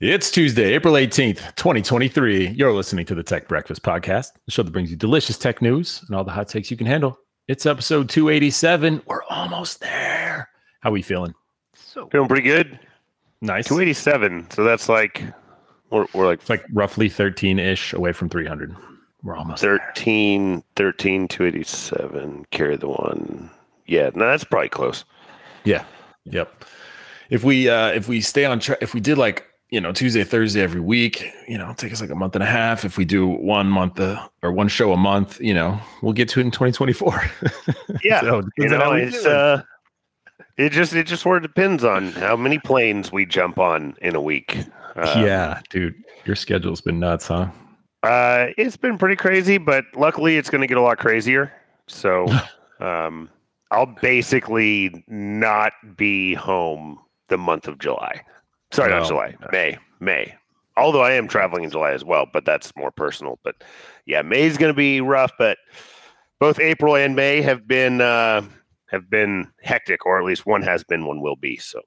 It's Tuesday, April 18th, 2023. You're listening to the Tech Breakfast Podcast, the show that brings you delicious tech news and all the hot takes you can handle. It's episode 287. We're almost there. How are we feeling? So feeling pretty good. Nice. 287. So that's like we're, we're like it's like roughly 13-ish away from 300. We're almost 13 there. 13 287 carry the one. Yeah, no, that's probably close. Yeah. Yep. If we uh if we stay on track if we did like you know, Tuesday, Thursday every week, you know, take us like a month and a half. If we do one month uh, or one show a month, you know, we'll get to it in 2024. Yeah. so, you know, it's, uh, it just, it just sort of depends on how many planes we jump on in a week. Uh, yeah, dude, your schedule's been nuts, huh? Uh, it's been pretty crazy, but luckily it's going to get a lot crazier. So, um, I'll basically not be home the month of July. Sorry, no. not July. May. May. Although I am traveling in July as well, but that's more personal. But yeah, May is going to be rough. But both April and May have been uh, have been hectic, or at least one has been, one will be. So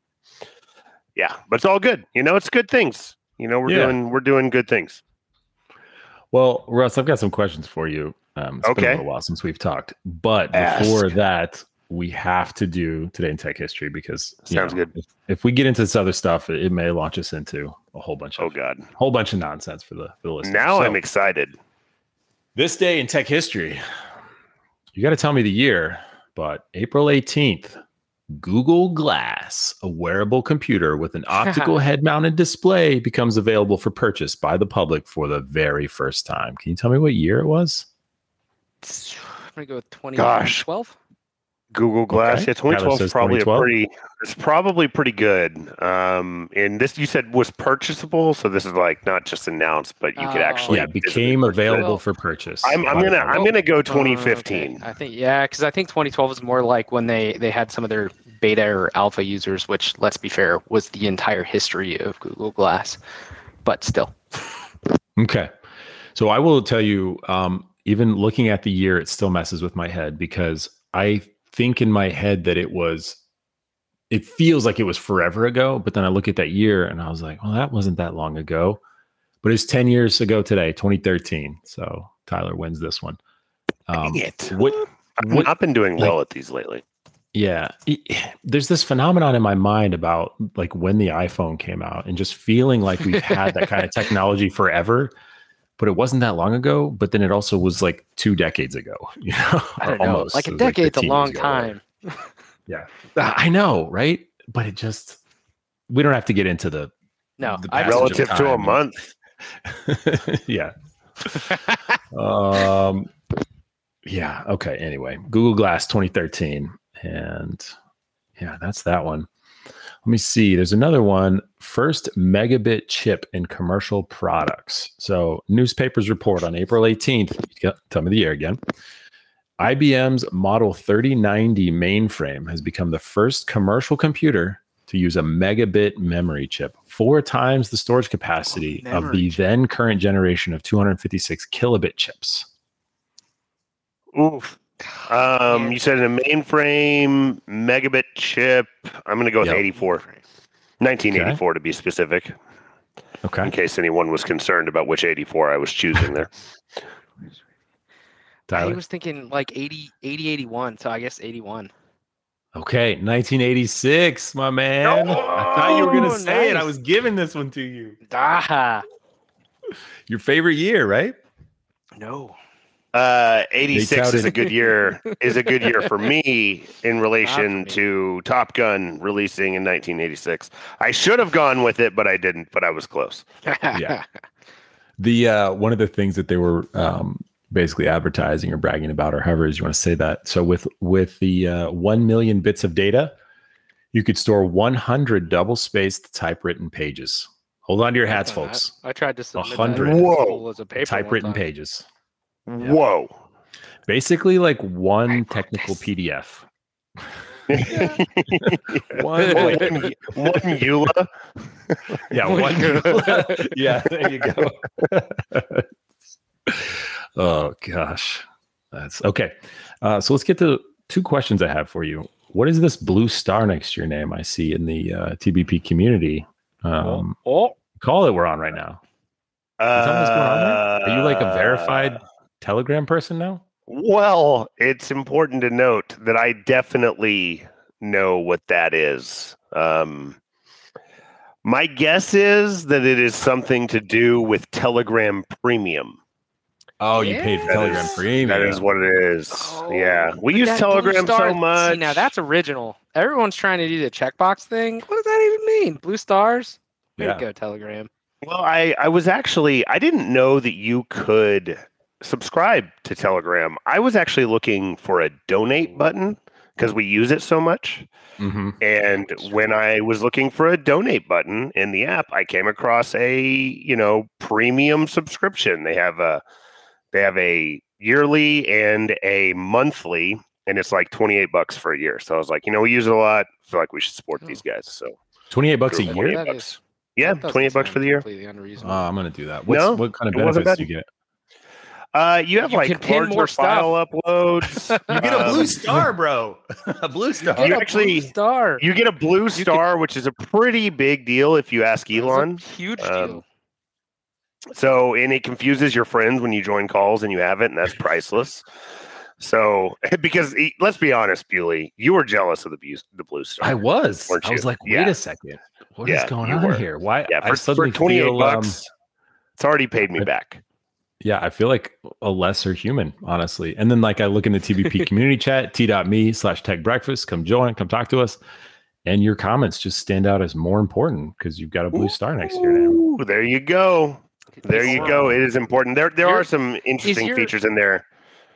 yeah, but it's all good. You know, it's good things. You know, we're yeah. doing we're doing good things. Well, Russ, I've got some questions for you. Um, it's okay. been a little while since we've talked, but Ask. before that, we have to do today in tech history because sounds know, good. If, if, we get into this other stuff, it, it, may launch us into a whole bunch of oh god, whole bunch of nonsense for the for the listeners. Now so, I'm excited. This day in tech history, you got to tell me the year, but April 18th, Google Glass, a wearable computer with an optical head-mounted display, becomes available for purchase by the public for the very first time. Can you tell me what year it was? I'm gonna go with 2012. Google Glass. Okay. Yeah, 2012 is probably 2012. a pretty. It's probably pretty good. Um, and this you said was purchasable, so this is like not just announced, but you could actually yeah became available for purchase. I'm, I'm gonna I'm gonna go 2015. okay. I think yeah, because I think 2012 is more like when they they had some of their beta or alpha users, which let's be fair was the entire history of Google Glass, but still. okay, so I will tell you. Um, even looking at the year, it still messes with my head because I think in my head that it was it feels like it was forever ago, but then I look at that year and I was like, well, that wasn't that long ago. But it's 10 years ago today, 2013. So Tyler wins this one. Um, it. What, what, I've been doing well at these lately. Yeah. there's this phenomenon in my mind about like when the iPhone came out and just feeling like we've had that kind of technology forever but it wasn't that long ago. But then it also was like two decades ago. You know, I don't know. Almost. Like a decade's like a long time. yeah, I know, right? But it just we don't have to get into the no the relative to a month. yeah. um. Yeah. Okay. Anyway, Google Glass 2013, and yeah, that's that one. Let me see. There's another one. First megabit chip in commercial products. So, newspapers report on April 18th. Tell me the year again. IBM's Model 3090 mainframe has become the first commercial computer to use a megabit memory chip, four times the storage capacity oh, of the then current generation of 256 kilobit chips. Oof. Um, you said in a mainframe megabit chip. I'm going to go with yep. 84, 1984 okay. to be specific. Okay. In case anyone was concerned about which 84 I was choosing there. Tyler? I was thinking like 80, 80, 81. So I guess 81. Okay, 1986, my man. Oh, I thought you were gonna say nice. it. I was giving this one to you. Ah. Your favorite year, right? No. Uh, 86 is a good year. Is a good year for me in relation to Top Gun releasing in 1986. I should have gone with it, but I didn't. But I was close. yeah. The uh, one of the things that they were um, basically advertising or bragging about, or however you want to say that. So with with the uh, one million bits of data, you could store 100 double spaced typewritten pages. Hold on to your hats, folks. I, I tried to submit 100 Whoa. typewritten pages. Whoa. Basically, like one technical PDF. one, one, one EULA. yeah, one EULA. yeah, there you go. oh gosh, that's okay. Uh, so let's get to two questions I have for you. What is this blue star next to your name? I see in the uh, TBP community. Um, oh, Call that We're on right now. Uh, Tell me what's going on there. Are you like a verified Telegram person now? Well, it's important to note that I definitely know what that is. Um, my guess is that it is something to do with Telegram Premium. Oh, you paid for Yeah. Telegram That is- Premium. That is what it is. yeah, we use Telegram Star- so much. See, now that's original. Everyone's trying to do the checkbox thing. What does that even mean? Blue stars? Way Yeah. to go, Telegram. Well, I I was actually I didn't know that you could subscribe to Telegram. I was actually looking for a donate button because we use it so much. Mhm. And when I was looking for a donate button in the app, I came across a, you know, premium subscription. They have a they have a yearly and a monthly and it's like 28 bucks for a year. So I was like, you know, we use it a lot. feel like we should support these guys. So 28 bucks a year? Bucks. is- yeah, 28 bucks for the year. Completely Oh. I'm going to do that. What's, No, what kind of benefits do you get? Uh, you have You like can pin larger more stuff. file uploads. You get a blue Um, star, bro. a blue star. Get you a blue actually- star. You get a blue could- star, which is a pretty big deal if you ask That is a Elon. Huge Um, deal. So, and it confuses your friends when you join calls and you have it, and that's priceless. So, because let's be honest, Bewley, you were jealous of the bu- the blue star. I was. I was you? like, wait Yeah. a second. What is Yeah, going on were. here? Why? yeah, I for, for twenty eight feel, um, bucks, it's already paid me I- back. Yeah, I feel like a lesser human, honestly. And then like I look in the TBP community chat, t.me slash tech breakfast. Come join, come talk to us. And your comments just stand out as more important because you've got a blue star next to your name. There you go. There you go. It is important. There, there Your- are some interesting your- features in there.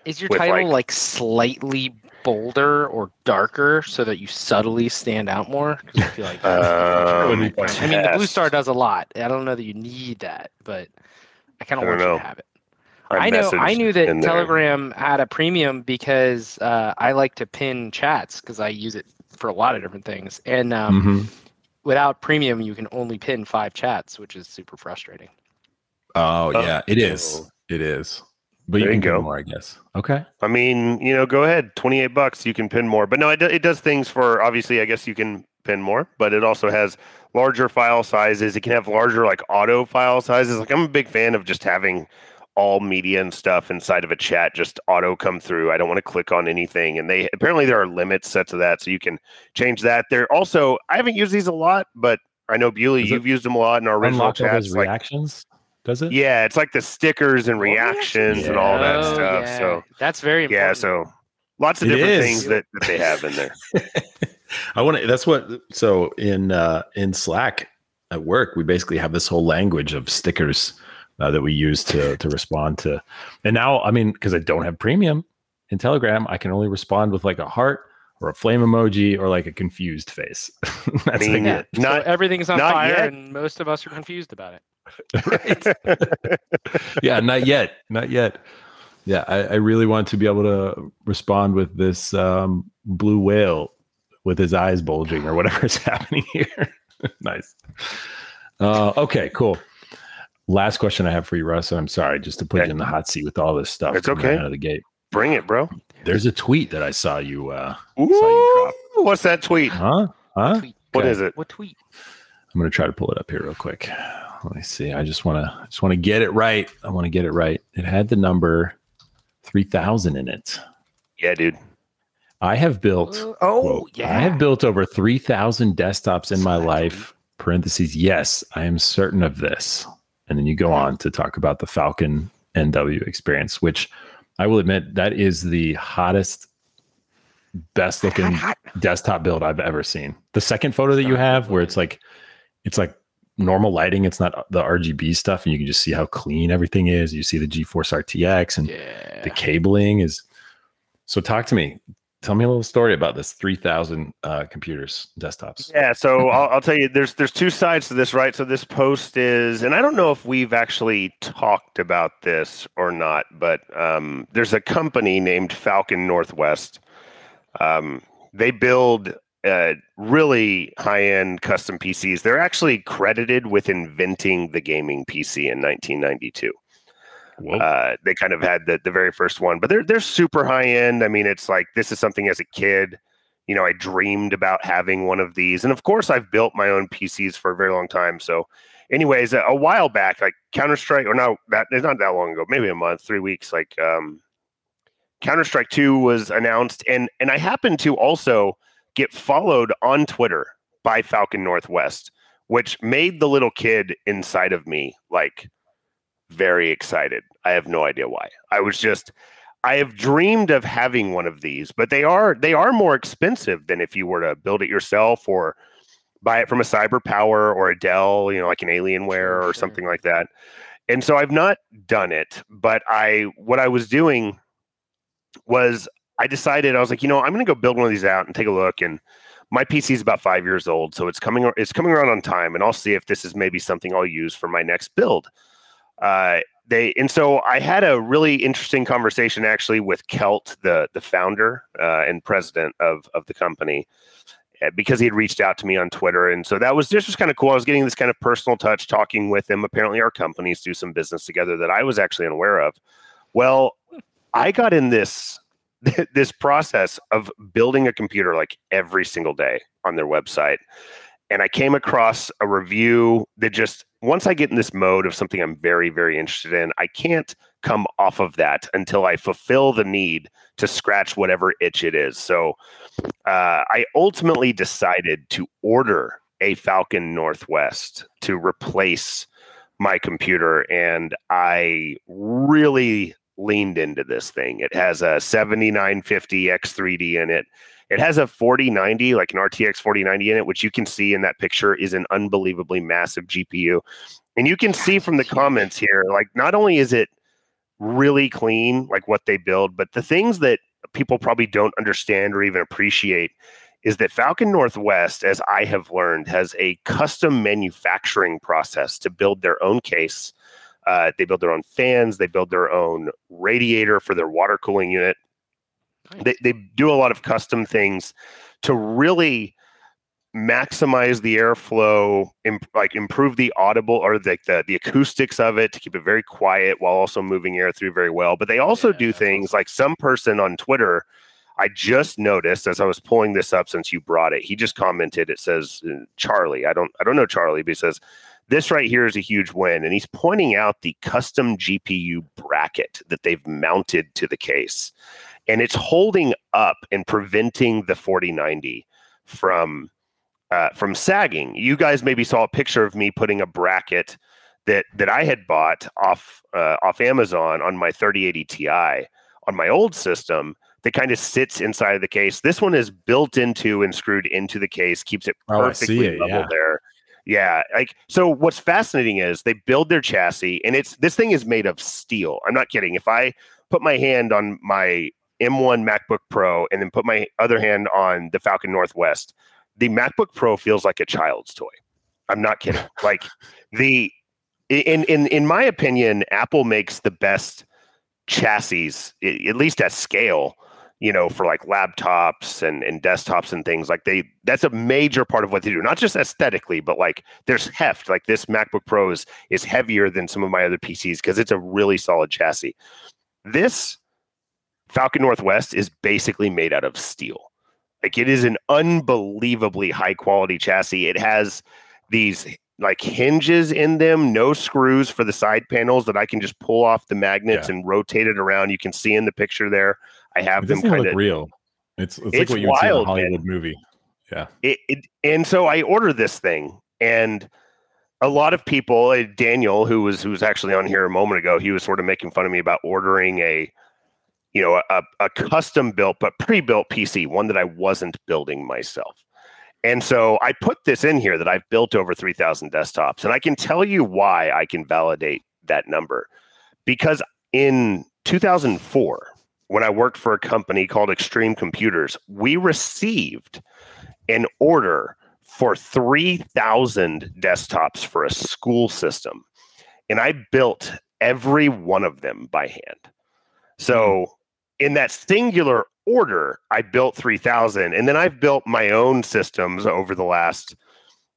Is your title like- like, slightly bolder or darker so that you subtly stand out more? I feel like Um, I mean, the blue star does a lot. I don't know that you need that, but I kind of want don't you to have it. I know. I knew that in there. Telegram had a premium because uh, I like to pin chats because I use it for a lot of different things. And um, Mhm. without premium, you can only pin five chats, which is super frustrating. Oh, Oh, yeah, it is. It is. But you There can you go go. more, I guess. Okay. I mean, you know, go ahead. 28 bucks, you can pin more. But no, it, it does things for obviously, I guess you can pin more, but it also has larger file sizes. It can have larger, like auto file sizes. Like, I'm a big fan of just having all media and stuff inside of a chat just auto come through. I don't want to click on anything. And they apparently there are limits set to that. So you can change that. There also, I haven't used these a lot, but I know Bewley, Does you've used them a lot in our original Unlock chats. Like, reactions. Does it? yeah, it's like the stickers and reactions and all that Oh, stuff. yeah. So that's very yeah, so lots of It different is. things that, that they have in there. I want to. That's what. So in uh, in Slack at work, we basically have this whole language of stickers uh, that we use to to respond to. And now, I mean, because I don't have premium in Telegram, I can only respond with like a heart or a flame emoji or like a confused face. That's mean, like yeah, it. so not- everything's on not fire, yet. and most of us are confused about it. yeah, not yet, not yet. Yeah, I, I really want to be able to respond with this um, blue whale with his eyes bulging or whatever is happening here. nice. Uh, okay, cool. Last question I have for you, Russ. and I'm sorry, just to put Okay. you in the hot seat with all this stuff. It's okay. Out of the gate. Bring it, bro. There's a tweet that I saw you. Uh, Ooh, what's that tweet? huh? Huh? Tweet. What Okay. is it? What tweet? I'm gonna try to pull it up here real quick. Let me see. I just want to just want to get it right. I want to get it right. It had the number three thousand in it. Yeah, dude. I have built. Uh, oh, quote, yeah. I have built over three thousand desktops in my life. Parentheses. Yes, I am certain of this. And then you go on to talk about the Falcon NW experience, which I will admit that is the hottest, best looking Hot, hot. desktop build I've ever seen. The second photo that you have, where it's like, it's like normal lighting. It's not the RGB stuff, and you can just see how clean everything is. You see the GeForce RTX, and Yeah. the cabling is. So talk to me. Tell me a little story about this three thousand uh, computers, desktops. Yeah, so I'll, I'll tell you. There's there's two sides to this, right? So this post is, and I don't know if we've actually talked about this or not, but um, there's a company named Falcon Northwest. Um, they build uh, really high-end custom PCs. They're actually credited with inventing the gaming PC in 1992. Uh, they kind of had the, the very first one, but they're they're super high end. I mean, it's like this is something as a kid, you know, I dreamed about having one of these, and of course, I've built my own PCs for a very long time. So anyways, a, a while back, like Counter Strike, or no, that it's not that long ago, maybe a month, three weeks. Like um, Counter Strike Two was announced, and and I happened to also get followed on Twitter by Falcon Northwest, which made the little kid inside of me like very excited. I have no idea why. I was just I have dreamed of having one of these, but they are they are more expensive than if you were to build it yourself or buy it from a Cyber Power or a Dell, you know, like an Alienware or something like that. And so I've not done it, but I what I was doing was I decided I was like, you know, I'm going to go build one of these out and take a look and my PC is about 5 years old, so it's coming it's coming around on time and I'll see if this is maybe something I'll use for my next build. Uh, they and so I had a really interesting conversation actually with Kelt, the the founder uh, and president of of the company, uh, because he had reached out to me on Twitter, and so that was just was kind of cool. I was getting this kind of personal touch talking with him. Apparently, our companies do some business together that I was actually unaware of. Well, I got in this this process of building a computer like every single day on their website and I came across a review that just once I get in this mode of something I'm very, very interested in, I can't come off of that until I fulfill the need to scratch whatever itch it is. So uh, I ultimately decided to order a Falcon Northwest to replace my computer, and I really leaned into this thing. It has a 7950 X3D in it. It has a 4090, like an RTX 4090 in it, which you can see in that picture is an unbelievably massive GPU. And you can see from the comments here, like not only is it really clean, like what they build, but the things that people probably don't understand or even appreciate is that Falcon Northwest, as I have learned, has a custom manufacturing process to build their own case. Uh, they build their own fans, they build their own radiator for their water cooling unit. They, they do a lot of custom things to really maximize the airflow, imp- like improve the audible or the, the, the acoustics of it to keep it very quiet while also moving air through very well. But they also yeah, do things like some person on Twitter. I just noticed as I was pulling this up since you brought it. He just commented. It says uh, Charlie. I don't I don't know Charlie, but he says this right here is a huge win, and he's pointing out the custom GPU bracket that they've mounted to the case and it's holding up and preventing the 4090 from uh, from sagging. You guys maybe saw a picture of me putting a bracket that that I had bought off uh, off Amazon on my 3080 Ti on my old system that kind of sits inside of the case. This one is built into and screwed into the case, keeps it perfectly oh, it, level yeah. there. Yeah, like so. What's fascinating is they build their chassis, and it's this thing is made of steel. I'm not kidding. If I put my hand on my M1 MacBook Pro and then put my other hand on the Falcon Northwest, the MacBook Pro feels like a child's toy. I'm not kidding. like the in in in my opinion, Apple makes the best chassis, at least at scale, you know, for like laptops and, and desktops and things like they that's a major part of what they do, not just aesthetically, but like there's heft. Like this MacBook Pro is, is heavier than some of my other PCs because it's a really solid chassis. This Falcon Northwest is basically made out of steel. Like it is an unbelievably high quality chassis. It has these like hinges in them, no screws for the side panels that I can just pull off the magnets yeah. and rotate it around. You can see in the picture there. I have it them kind of real. It's it's, it's like what you would see in a Hollywood man. movie. Yeah. It, it, and so I ordered this thing and a lot of people, uh, Daniel, who was who was actually on here a moment ago, he was sort of making fun of me about ordering a you know, a, a custom built but pre-built PC, one that I wasn't building myself. And so I put this in here that I've built over 3,000 desktops. And I can tell you why I can validate that number. Because in 2004, when I worked for a company called Extreme Computers, we received an order for 3,000 desktops for a school system. And I built every one of them by hand. So hmm. In that singular order, I built 3000 and then I've built my own systems over the last,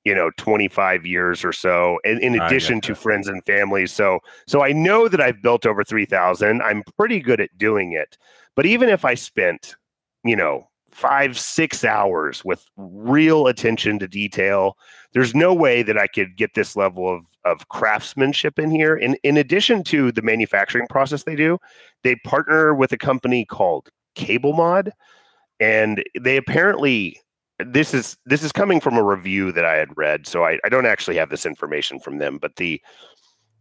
you know, 25 years or so, in, in addition to friends and family. So, so I know that I've built over 3000. I'm pretty good at doing it. But even if I spent, you know, five, six hours with real attention to detail, there's no way that I could get this level of, of craftsmanship in here. In in addition to the manufacturing process they do, they partner with a company called CableMod, and they apparently this is this is coming from a review that I had read, so I, I don't actually have this information from them, but the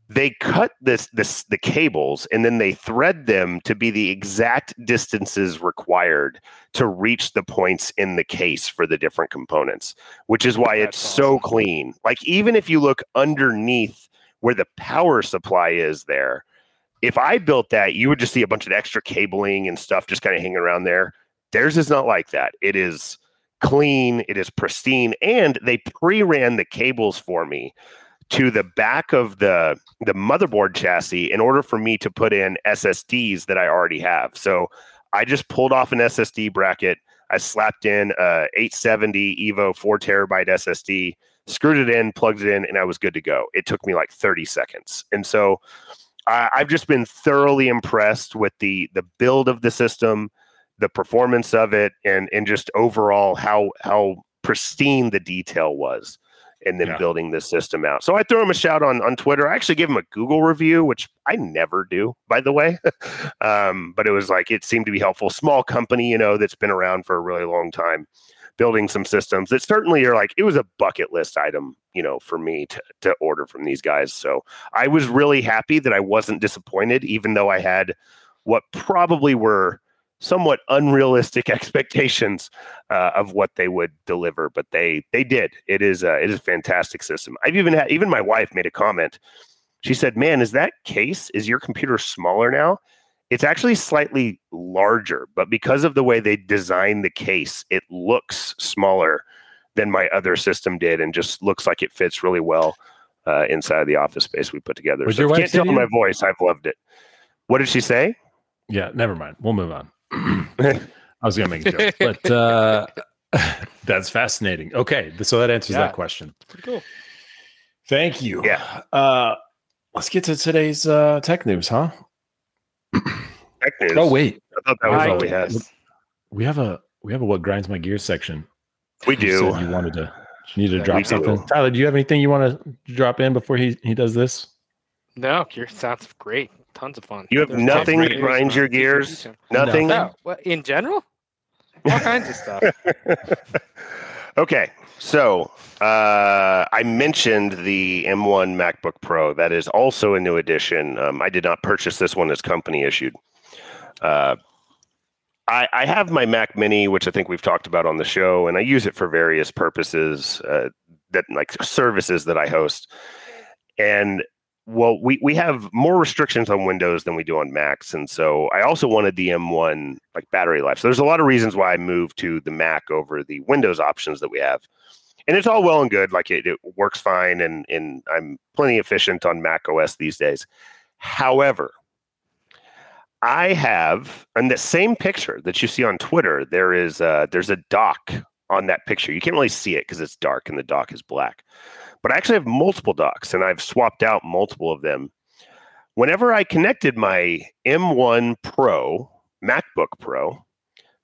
they cut this this the cables and then they thread them to be the exact distances required to reach the points in the case for the different components which is why That's it's so clean. Like even if you look underneath where the power supply is there if i built that you would just see a bunch of extra cabling and stuff just kind of hanging around there. Theirs is not like that. It is clean it is pristine and they pre-ran the cables for me to the back of the the motherboard chassis in order for me to put in SSDs that I already have. So I just pulled off an SSD bracket. I slapped in a 870 Evo 4 terabyte SSD, screwed it in, plugged it in, and I was good to go. It took me like 30 seconds. And so I, I've just been thoroughly impressed with the the build of the system, the performance of it, and and just overall how how pristine the detail was and then Yeah. building this system out. So I throw him a shout on on Twitter. I actually gave him a Google review, which I never do, by the way. um, but it was like it seemed to be helpful. Small company, you know, that's been around for a really long time, building some systems that certainly are like it was a bucket list item, you know, for me to to order from these guys. So I was really happy that I wasn't disappointed, even though I had what probably were somewhat unrealistic expectations uh, of what they would deliver, but they they did. It is a, it is a fantastic system. I've even had even my wife made a comment. She said, "Man, is that case? Is your computer smaller now?" It's actually slightly larger, but because of the way they designed the case, it looks smaller than my other system did, and just looks like it fits really well uh, inside of the office space we put together. Was so your if you wife can't tell my voice, I've loved it. What did she say? Yeah, never mind. We'll move on. I was gonna make a joke, but uh, that's fascinating. Okay, so that answers Yeah. that question. Pretty cool. Thank you. Yeah. Uh, let's get to today's uh, tech news, huh? Tech news. Oh wait, I thought that was Hi, all we had. we have a we have a what grinds my gears section. We do. said you wanted to needed to We drop do. something. Tyler, do you have anything you want to drop in before he he does this? No, your sounds great. Tons of fun. You have There's nothing that grinds your gears? Nothing. No, what in general? All kinds of stuff. okay, so uh, I mentioned the M1 MacBook Pro. That is also a new edition. Um, I did not purchase this one; it's company issued. Uh, I, I have my Mac Mini, which I think we've talked about on the show, and I use it for various purposes uh, that like services that I host. And well, we we have more restrictions on Windows than we do on Macs, and so I also wanted the M1 like battery life. So there's a lot of reasons why I moved to the Mac over the Windows options that we have. And it's all well and good, like it, it works fine, and and I'm plenty efficient on Mac OS these days. However, I have on the same picture that you see on Twitter, there is uh, there's a dock on that picture. You can't really see it because it's dark and the dock is black. But I actually have multiple docks, and I've swapped out multiple of them. Whenever I connected my M1 Pro MacBook Pro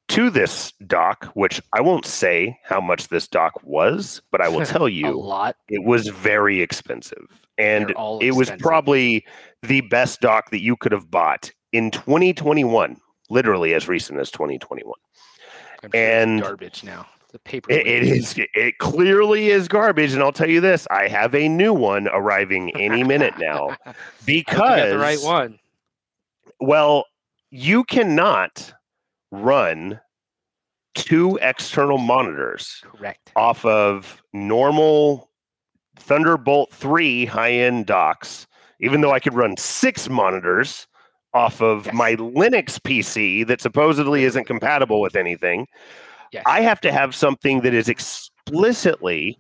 to this dock, which I won't say how much this dock was, but I will tell you A lot. it was very expensive. And it was probably the best dock that you could have bought in 2021, literally as recent as 2021. I'm sure and- garbage now. The paper. It, it is it clearly is garbage, and I'll tell you this: I have a new one arriving any minute now because the right one. Well, you cannot run two external monitors Correct. off of normal Thunderbolt 3 high end docks, even though I could run six monitors off of Yes. my Linux PC that supposedly isn't compatible with anything. Yes. I have to have something that is explicitly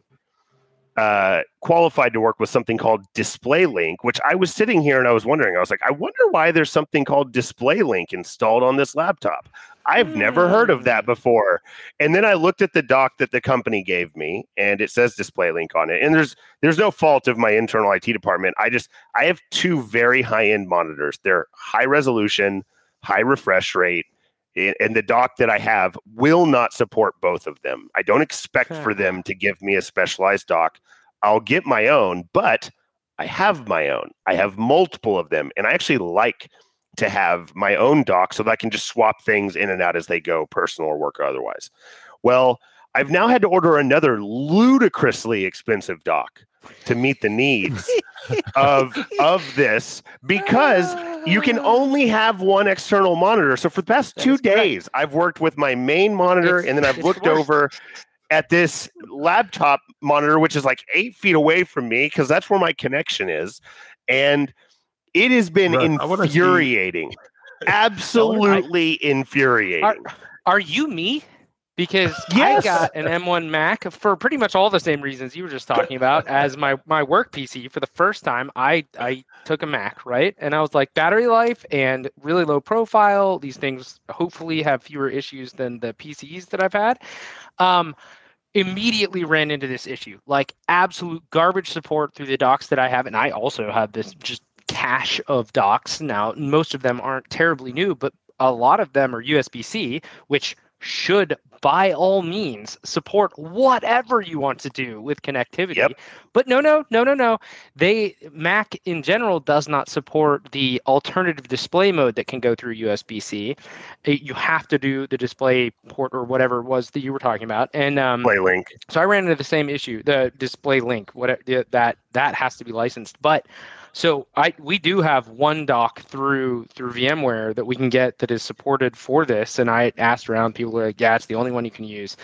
uh, qualified to work with something called DisplayLink, which I was sitting here and I was wondering, I was like, I wonder why there's something called DisplayLink installed on this laptop. I've never heard of that Hmm. before. And then I looked at the dock that the company gave me and it says DisplayLink on it. And there's there's no fault of my internal IT department. I just I have two very high-end monitors. They're high resolution, high refresh rate, and the dock that I have will not support both of them. I don't expect for them to give me a specialized dock. I'll get my own, but I have my own. I have multiple of them, and I actually like to have my own dock so that I can just swap things in and out as they go, personal or work or otherwise. Well, I've now had to order another ludicrously expensive dock to meet the needs of of this because ah. You can only ah. have one external monitor. So for the past That two is correct. days, I've worked with my main monitor It's- and then I've looked worse. over at this laptop monitor, which is like eight feet away from me because that's where my connection is, and it has been Bro, I wanna see- infuriating. Absolutely infuriating. Are, are you me? Because Yes. I got an M1 Mac for pretty much all the same reasons you were just talking about as my my work PC. For the first time, I I took a Mac, right? And I was like, battery life and really low profile. These things hopefully have fewer issues than the PCs that I've had. Um, immediately ran into this issue, like absolute garbage support through the docks that I have, and I also have this just cache of docks now. Most of them aren't terribly new, but a lot of them are USB-C, which should by all means support whatever you want to do with connectivity. Yep. But no, no, no, no, no. They Mac in general does not support the alternative display mode that can go through USB-C. You have to do the display port or whatever it was that you were talking about. And um, Play link. so I ran into the same issue, the display link, what that that has to be licensed. But so I we do have one dock through through VMware that we can get that is supported for this. And I asked around, people were like, yeah, it's the only one you can use.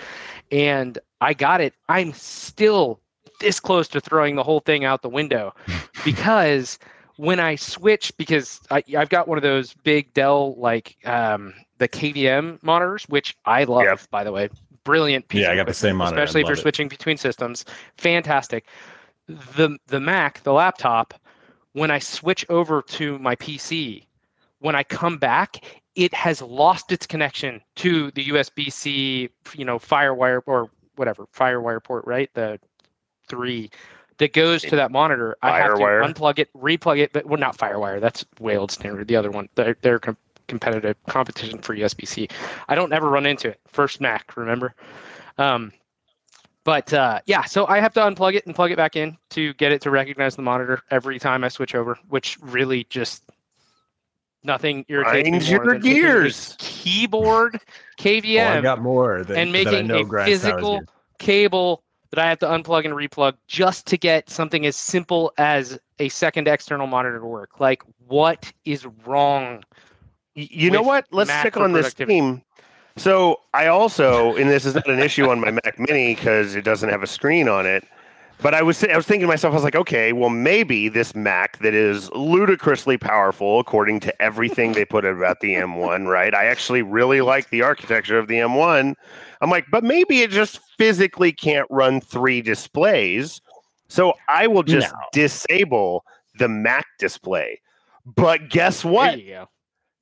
And I got it. I'm still this close to throwing the whole thing out the window because when I switch, because I, I've got one of those big Dell like um, the KVM monitors, which I love, Yep. by the way. Brilliant piece Yeah, of I got the same monitor. Especially if you're it. switching between systems. Fantastic. The the Mac, the laptop, when I switch over to my PC, when I come back, it has lost its connection to the USB-C, you know, FireWire or whatever FireWire port, right? The three that goes to that monitor. I have to FireWire. unplug it, replug it, but well, not FireWire. That's way old standard. The other one, they're, they're com- competitive competition for USB-C. I don't ever run into it. First Mac, remember? Um, but uh, yeah, so I have to unplug it and plug it back in to get it to recognize the monitor every time I switch over, which really just nothing irritates Grinds me more your than taking a gears. keyboard Oh, I got more than, and that I making know a Grass physical cable that I have to unplug and replug just to get something as simple as a second external monitor to work. Like, what is wrong? You know what? Let's Mac stick on this productivity. theme. So I also, and this is not an issue on my Mac Mini because it doesn't have a screen on it. But I was I was thinking to myself, I was like, okay, well maybe this Mac that is ludicrously powerful according to everything they put about the M1, right? I actually really like the architecture of the M1. I'm like, but maybe it just physically can't run three displays. So I will just No. disable the Mac display. But guess what? There you go.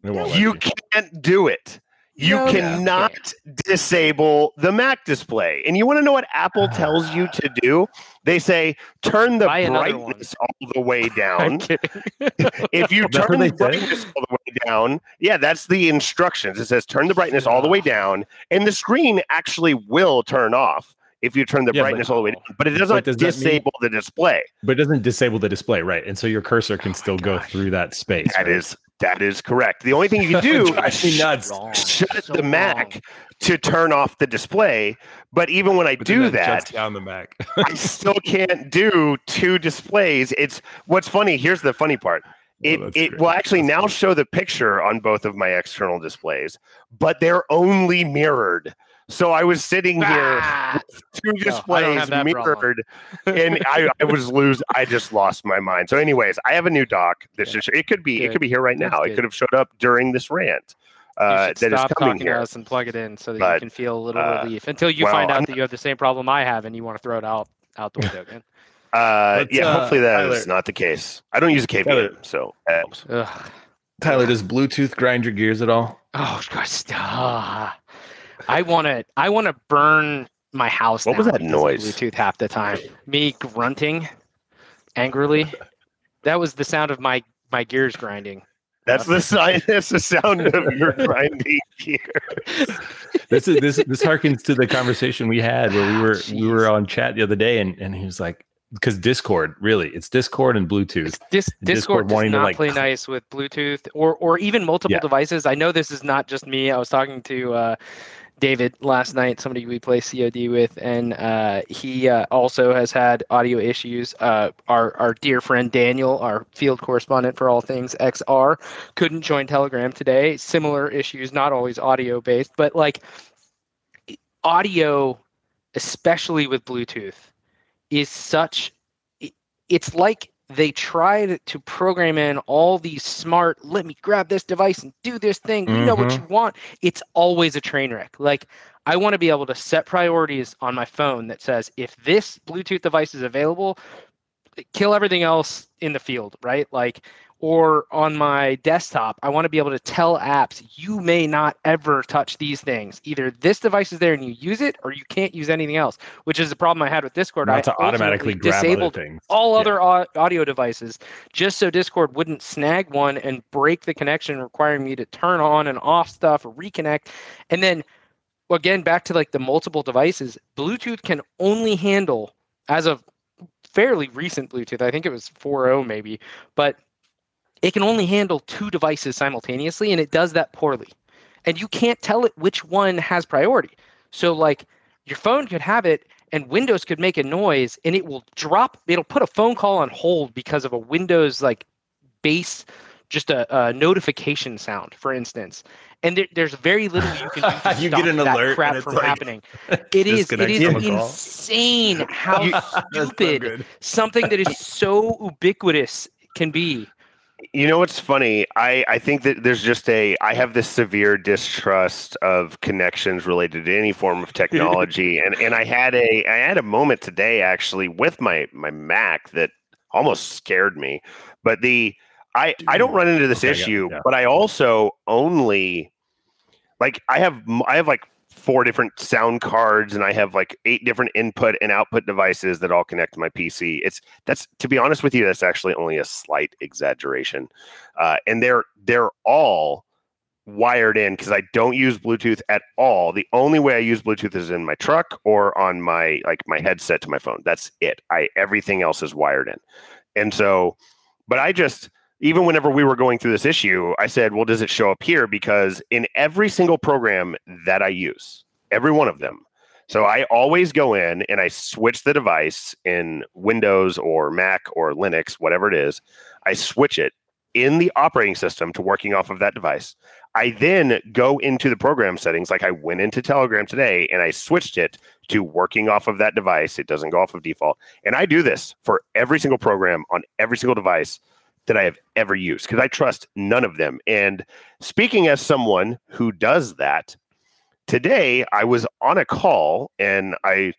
It won't let You can't do it. You No, you cannot disable the Mac display. And you want to know what Apple tells you to do? They say turn the Buy brightness all the way I'm down. kidding. if you turn they the say? brightness all the way down, yeah, that's the instructions. It says turn the brightness all the way down, and the screen actually will turn off if you turn the Yeah, but- brightness all the way down. But it doesn't does that mean- disable the display. But it doesn't disable the display, right? And so your cursor can Oh my still go through that space. That right? is that is correct. The only thing you can do is nuts. Shut So the Mac to turn off the display. But even when I But do shuts that, down the Mac. I still can't do two displays. It's what's funny. Here's the funny part. Oh, it Oh, it great. will actually That's now great. show the picture on both of my external displays, but they're only mirrored. So I was sitting here Ah! two displays have that problem. mirrored, and I, I was lose. I just lost my mind. So, anyways, I have a new dock. This is it could be it could be here right now. It could have showed up during this rant uh, should that is stop coming talking here. to us and plug it in so that you can feel a little uh, relief until you well, find out I'm that you have the same problem I have and you want to throw it out out the window again. Uh, Let's, yeah, uh, hopefully that is Tyler- not the case. I don't use a KVM, so helps. Tyler, does Bluetooth grind your gears at all? Oh gosh, stop. I want to. I want to burn my house. What was that noise? Bluetooth half the time. Me grunting angrily. That was the sound of my my gears grinding. That's the sign. That's the sound of your grinding gear. This is this this harkens to the conversation we had where we were we were on chat the other day and, and he was like, because Discord, really, it's Discord and Bluetooth. It's Dis- Discord Discord, does wanting to, not like, play nice with Bluetooth or or even multiple Yeah. devices. I know this is not just me. I was talking to uh, David last night, somebody we play COD with, and uh, he uh, also has had audio issues. Uh, our our dear friend Daniel, our field correspondent for all things XR, couldn't join Telegram today. Similar issues, not always audio based, but like audio, especially with Bluetooth, is such. it- It's like they tried to program in all these smart. Let me grab this device and do this thing. You know what you mm-hmm. want. It's always a train wreck. Like I want to be able to set priorities on my phone that says if this Bluetooth device is available, kill everything else in the field, right? Like, or on my desktop, I want to be able to tell apps you may not ever touch these things. Either this device is there and you use it, or you can't use anything else. Which is the problem I had with Discord. Not I to automatically other all Yeah. other au- audio devices just so Discord wouldn't snag one and break the connection, requiring me to turn on and off stuff or reconnect. And then again, back to like the multiple devices, Bluetooth can only handle as of fairly recent Bluetooth, I think it was 4.0 maybe, but it can only handle two devices simultaneously and it does that poorly. And you can't tell it which one has priority. So like your phone could have it and Windows could make a noise and it will drop it'll put a phone call on hold because of a Windows like base just a, a notification sound, for instance. And there, there's very little you can do to You stop get an that alert crap from like, happening. It is it is from the call. insane how That's so stupid something that is so ubiquitous can be. You know what's funny? I, I think that there's just a I have this severe distrust of connections related to any form of technology, and and I had a I had a moment today actually with my my Mac that almost scared me. But the I I don't run into this Okay, I got it, issue, yeah. but I also only like I have I have like four different sound cards and I have like eight different input and output devices that all connect to my PC. It's that's to be honest with you, that's actually only a slight exaggeration, uh, and they're they're all wired in because I don't use Bluetooth at all. The only way I use Bluetooth is in my truck or on my like my headset to my phone. That's it. I everything else is wired in, and so, but I just even whenever we were going through this issue, I said, well, does it show up here? Because in every single program that I use, every one of them. So I always go in and I switch the device in Windows or Mac or Linux, whatever it is. I switch it in the operating system to working off of that device. I then go into the program settings, like I went into Telegram today and I switched it to working off of that device. It doesn't go off of default. And I do this for every single program on every single device that I have ever used because I trust none of them. And speaking as someone who does that, today I was on a call and I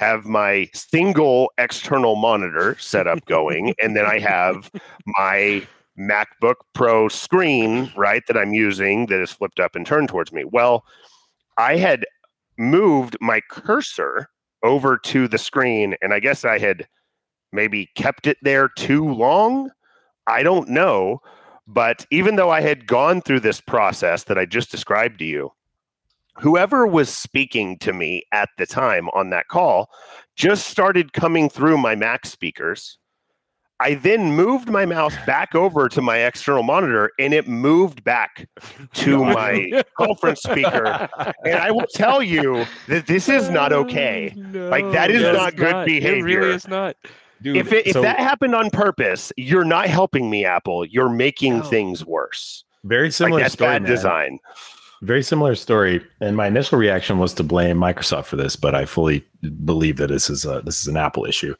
have my single external monitor set up going, and then I have my MacBook Pro screen, right, that I'm using that is flipped up and turned towards me. Well, I had moved my cursor over to the screen, and I guess I had maybe kept it there too long. I don't know. But even though I had gone through this process that I just described to you, whoever was speaking to me at the time on that call just started coming through my Mac speakers. I then moved my mouse back over to my external monitor and it moved back to my conference speaker. And I will tell you that this is not okay. Like, that is It not good It behavior. really is not. Dude, if it, if so that happened on purpose, you're not helping me, Apple. You're making No. things worse. very similar like that's story, bad man. design. Very similar story, and my initial reaction was to blame Microsoft for this, but I fully believe that this is a, this is an Apple issue.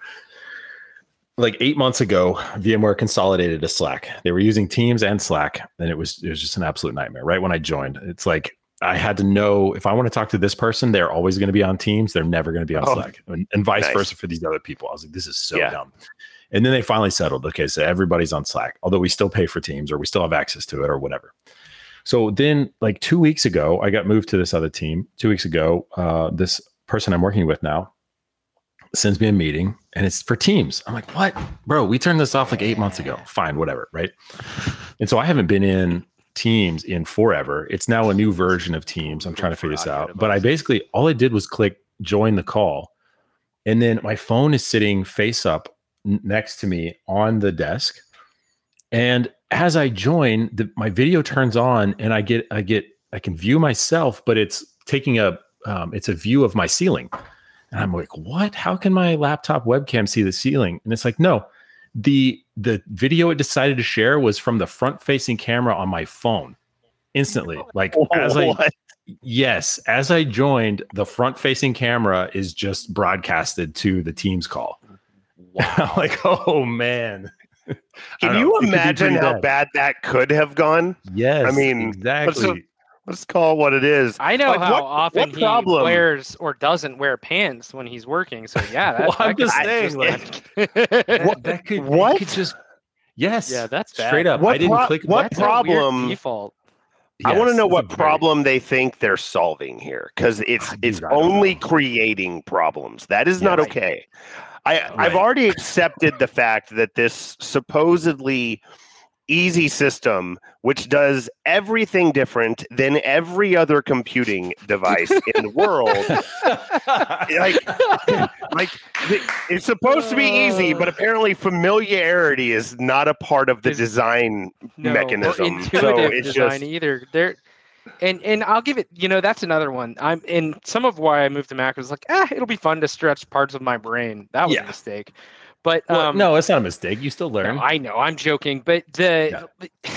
Like eight months ago, VMware consolidated to Slack. They were using Teams and Slack, and it was it was just an absolute nightmare. Right when I joined, it's like I had to know if I want to talk to this person, they're always going to be on Teams. They're never going to be on Oh, Slack, and, and vice nice. versa for these other people. I was like, this is so Yeah. dumb. And then they finally settled. Okay, so everybody's on Slack, although we still pay for Teams or we still have access to it or whatever. So then, like two weeks ago, I got moved to this other team. Two weeks ago, uh, this person I'm working with now sends me a meeting and it's for Teams. I'm like, what, bro? We turned this off like eight months ago. Fine, whatever, right? And so I haven't been in Teams in forever. It's now a new version of Teams. I'm trying to figure this out. But I basically all I did was click join the call, and then my phone is sitting face up next to me on the desk. And as I join, the, my video turns on, and I get I get I can view myself, but it's taking a um, it's a view of my ceiling. And I'm like, what? How can my laptop webcam see the ceiling? And it's like, no, the the video it decided to share was from the front facing camera on my phone instantly. Like as I What? yes, as I joined, the front facing camera is just broadcasted to the Teams call. I'm like, oh man. Can you know. It could be imagine how bad that could have gone? Yes, I mean, exactly. Let's call it what it is. I know Like, how what- often what problem? he wears or doesn't wear pants when he's working. So yeah, that, Well, I'm could just be saying, like, that, What- that could, that what? could just yes, yeah, that's bad. straight up. What I didn't pro- click. what That's a weird problem- default? I want to know what a very- problem they think they're solving here because it's Ah, it's only know. creating problems. That is not Yes. okay. I I've already accepted the fact that this supposedly easy system which does everything different than every other computing device in the world like like it's supposed to be easy but apparently familiarity is not a part of the design no, mechanism. So intuitive it's design just- either. There, and and I'll give it. You know, that's another one. I'm and some of why I moved to Mac was like, ah, it'll be fun to stretch parts of my brain. That was Yeah. a mistake. But Well, um, no, it's not a mistake. You still learn. no, I know. I'm joking, but the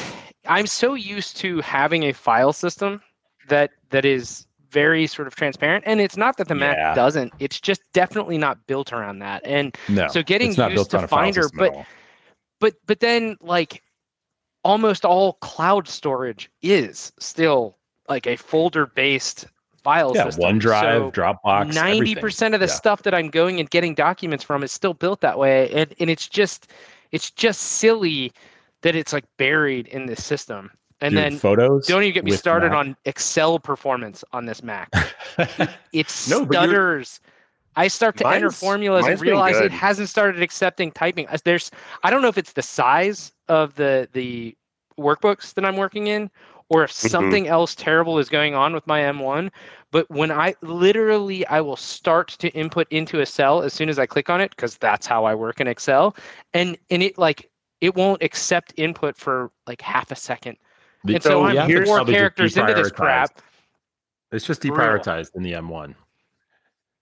I'm so used to having a file system that that is very sort of transparent, and it's not that the Yeah. Mac doesn't. It's just definitely not built around that. And no, so getting used to on a file Finder, but but but then like almost all cloud storage is still like a folder based file yeah, system. OneDrive, So Dropbox, Ninety percent of the Yeah. stuff that I'm going and getting documents from is still built that way, and, and it's just it's just silly that it's like buried in this system. And Dude, then photos. don't even get me started Mac. on Excel performance on this Mac. It No, stutters. I start to enter formulas and realize it hasn't started accepting typing. There's I don't know if it's the size of the the workbooks that I'm working in or if Mhm. something else terrible is going on with my M1, but when I literally I will start to input into a cell as soon as I click on it because that's how I work in Excel and and it like it won't accept input for like half a second. The- And so, So I'm here's four characters into this deprioritized. crap. It's just Brutal. deprioritized in the M1.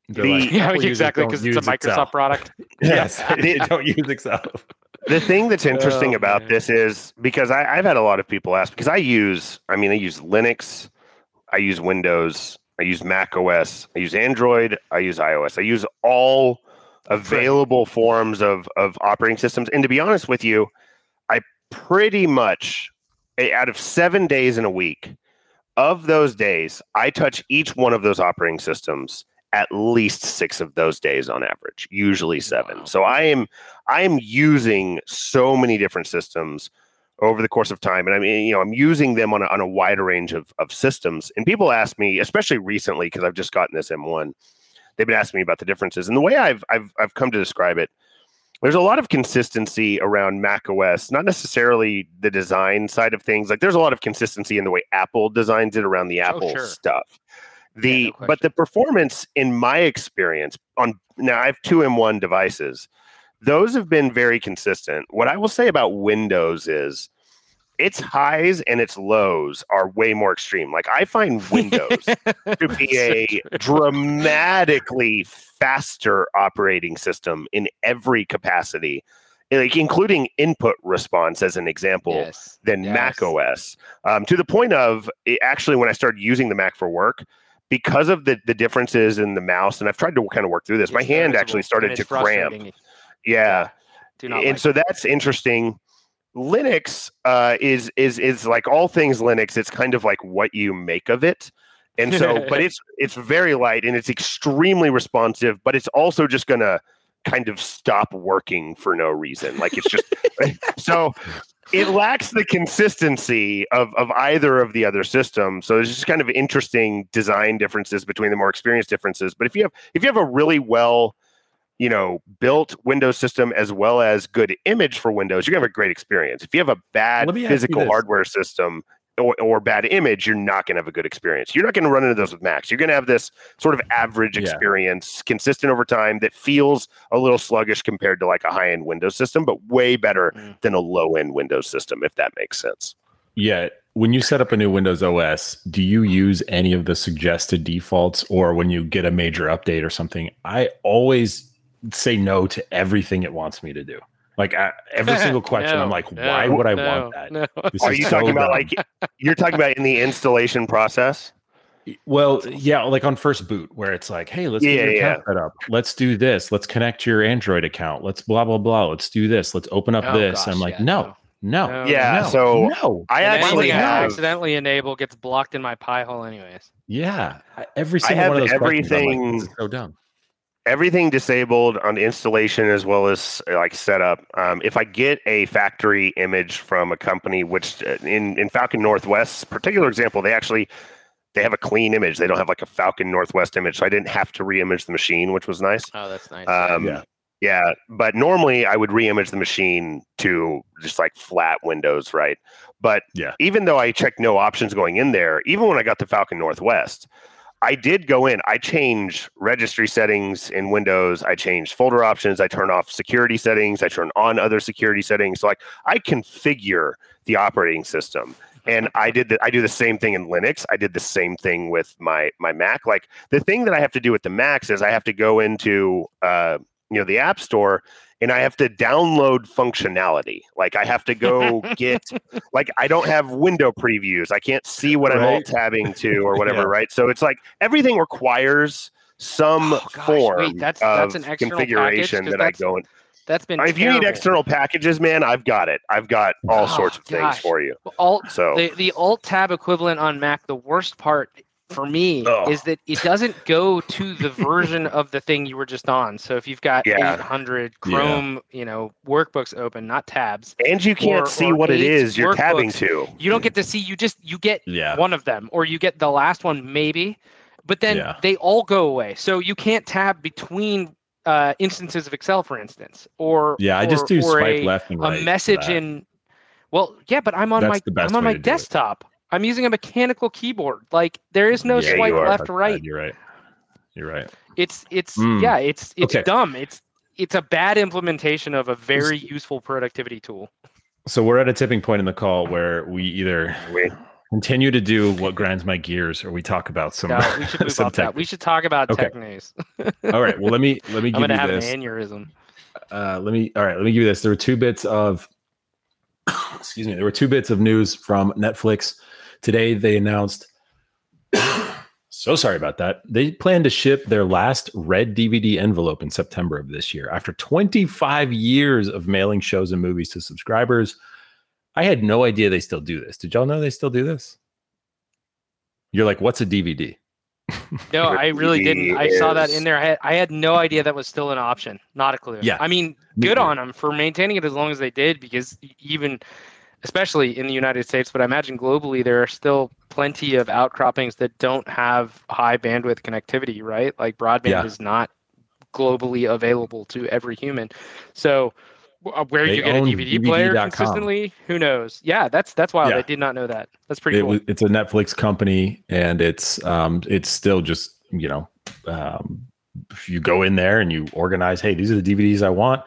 The- like, Yeah, exactly, because it's a Microsoft Excel. product. Yes, Yeah. they don't use Excel. The thing that's interesting Oh, about man. this is because I, I've had a lot of people ask because I use, I mean, I use Linux, I use Windows, I use Mac OS, I use Android, I use iOS, I use all available forms of of operating systems. And to be honest with you, I pretty much eh, out of seven days in a week, of those days, I touch each one of those operating systems at least six of those days on average, usually seven. Wow. So I am I am using so many different systems over the course of time. And I mean, you know, I'm using them on a, on a wider range of, of systems. And people ask me, especially recently, because I've just gotten this M1, they've been asking me about the differences. And the way I've, I've, I've come to describe it, there's a lot of consistency around Mac OS, not necessarily the design side of things. Like there's a lot of consistency in the way Apple designs it around the oh, Apple sure. stuff. The no but the performance in my experience on now I have two M1 devices those have been very consistent. What I will say about Windows is its highs and its lows are way more extreme. Like I find Windows to be a dramatically faster operating system in every capacity, like including input response as an example yes. than yes. Mac OS. Um, to the point of it, actually, when I started using the Mac for work, because of the the differences in the mouse, and I've tried to kind of work through this, my hand actually started to cramp. Yeah, Do not and like so that's interesting. Linux uh, is is is like all things Linux. It's kind of like what you make of it. And so, but it's it's very light and it's extremely responsive, but it's also just gonna kind of stop working for no reason. Like it's just so it lacks the consistency of of either of the other systems. So there's just kind of interesting design differences between the more experienced differences. But if you have if you have a really well you know, built Windows system as well as good image for Windows, you're gonna have a great experience. If you have a bad Let me ask you physical hardware system, or, or bad image, you're not going to have a good experience. You're not going to run into those with Macs. You're going to have this sort of average Yeah. experience, consistent over time, that feels a little sluggish compared to like a high end Windows system, but way better Mm. than a low end Windows system, if that makes sense. Yeah. When you set up a new Windows OS, do you use any of the suggested defaults or when you get a major update or something? I always say no to everything it wants me to do. Like I, every single question, No, I'm like, no, why would I no, want that? No. Are you so talking about dumb. like you're talking about in the installation process? Well, yeah, like on first boot, where it's like, hey, let's Yeah, get your yeah. account set up. Let's do this. Let's connect your Android account. Let's blah blah blah. Let's do this. Let's open up Oh, this. gosh, I'm like, yeah, no, no, No. Yeah, no, so no. I actually anything I have accidentally enable gets blocked in my Pi-hole, anyways. Yeah, I- every I single have one of those questions, I'm like, everything- this is so dumb. Everything disabled on installation as well as like setup. Um, if I get a factory image from a company, which uh, in in Falcon Northwest's particular example, they actually they have a clean image. They don't have like a Falcon Northwest image, so I didn't have to re-image the machine, which was nice. Oh, that's nice. Um, Yeah. yeah. but normally I would re-image the machine to just like flat windows, right? But Yeah. even though I checked no options going in there, even when I got the Falcon Northwest, I did go in. I change registry settings in Windows. I change folder options. I turn off security settings. I turn on other security settings. So like I configure the operating system. And I did that. I do the same thing in Linux. I did the same thing with my my Mac. Like the thing that I have to do with the Macs is I have to go into uh, you know the App Store and I have to download functionality. Like I have to go get like I don't have window previews. I can't see what I'm alt tabbing to or whatever, Yeah. right? So it's like everything requires some Oh, gosh, form wait, that's- of that's an configuration package? that I go in. that's been If you need external packages, man, I've got it. I've got all Oh, sorts of things for you. alt So the, the alt tab equivalent on Mac, the worst part for me Ugh. is that it doesn't go to the version of the thing you were just on. So if you've got Yeah. 800 Yeah. Chrome, you know, workbooks open, not tabs, and you can't or- see or what it is you're tabbing to. you don't get to see. You just you get Yeah, one of them, or you get the last one maybe, but then Yeah. they all go away. So you can't tab between uh, instances of Excel, for instance, or yeah. I just or- do swipe a, left and right. a message in well yeah but i'm on That's my i'm on my to do it. desktop i'm using a mechanical keyboard like there is no Yeah, swipe left Touchpad, right You're right. You're right. it's it's Mm. yeah it's it's Okay. dumb it's it's a bad implementation of a very useful productivity tool So we're at a tipping point in the call where we either We- continue to do what grinds my gears, or we talk about some. no we should move some off that tech- we should talk about Okay. tech news All right. Well, let me let me i'm give gonna you have this. an aneurysm uh, let me all right let me give you this there were two bits of excuse me there were two bits of news from netflix today they announced so sorry about that. They plan to ship their last red dvd envelope in september of this year. After 25 years of mailing shows and movies to subscribers i had no idea they still do this. Did y'all know they still do this? You're like what's a dvd no i really didn't. I saw that in there. I had, I had no idea that was still an option. Not a clue. Yeah. i mean good neither. on them for maintaining it as long as they did because even especially in the united states but i imagine globally there are still plenty of outcroppings that don't have high bandwidth connectivity right? Like broadband Yeah. is not globally available to every human. So uh, where They you get a own dvd player DVD.com. consistently? Who knows? Yeah that's that's wild. Yeah. i did not know that. That's pretty it cool. it's a Netflix company, and it's um, it's still just you know, um, if you go in there and you organize, hey, these are the DVDs I want,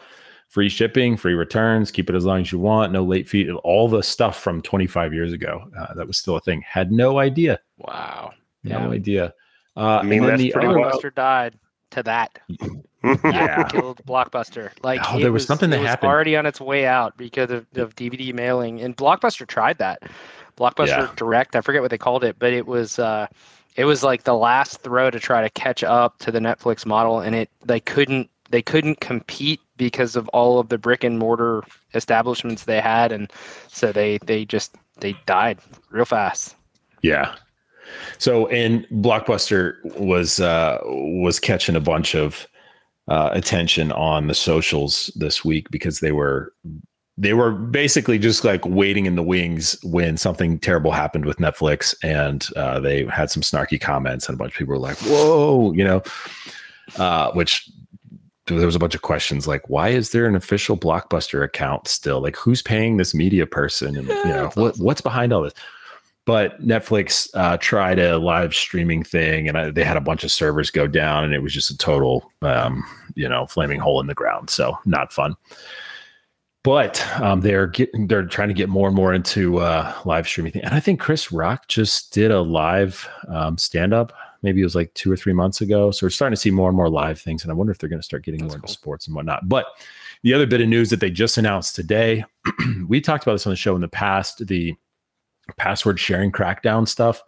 free shipping, free returns, keep it as long as you want, no late fee, all the stuff from 25 years ago uh, that was still a thing. Had no idea, wow no Yeah. idea. Uh, I mean, and then the pretty other- wild. blockbuster died to that Yeah. killed Blockbuster. Like Oh, there was something it that was happened. already on its way out because of, of DVD mailing, and Blockbuster tried that. Blockbuster Yeah. Direct, I forget what they called it, but it was uh, it was like the last throw to try to catch up to the Netflix model, and it they couldn't they couldn't compete because of all of the brick and mortar establishments they had, and so they they just they died real fast. Yeah. So and Blockbuster was uh was catching a bunch of uh attention on the socials this week because they were they were basically just like waiting in the wings when something terrible happened with Netflix and uh they had some snarky comments and a bunch of people were like, "Whoa," you know. Uh which there was a bunch of questions like why is there an official blockbuster account still like who's paying this media person and you know what what's behind all this but Netflix uh, tried a live streaming thing, and I, they had a bunch of servers go down, and it was just a total, um, you know, flaming hole in the ground. So not fun. But um, they're getting they're trying to get more and more into uh, live streaming thing, and I think Chris Rock just did a live um, stand up. Maybe it was like two or three months ago. So we're starting to see more and more live things, and I wonder if they're going to start getting That's more cool. into sports and whatnot. But the other bit of news that they just announced today, we talked about this on the show in the past. The password sharing crackdown stuff.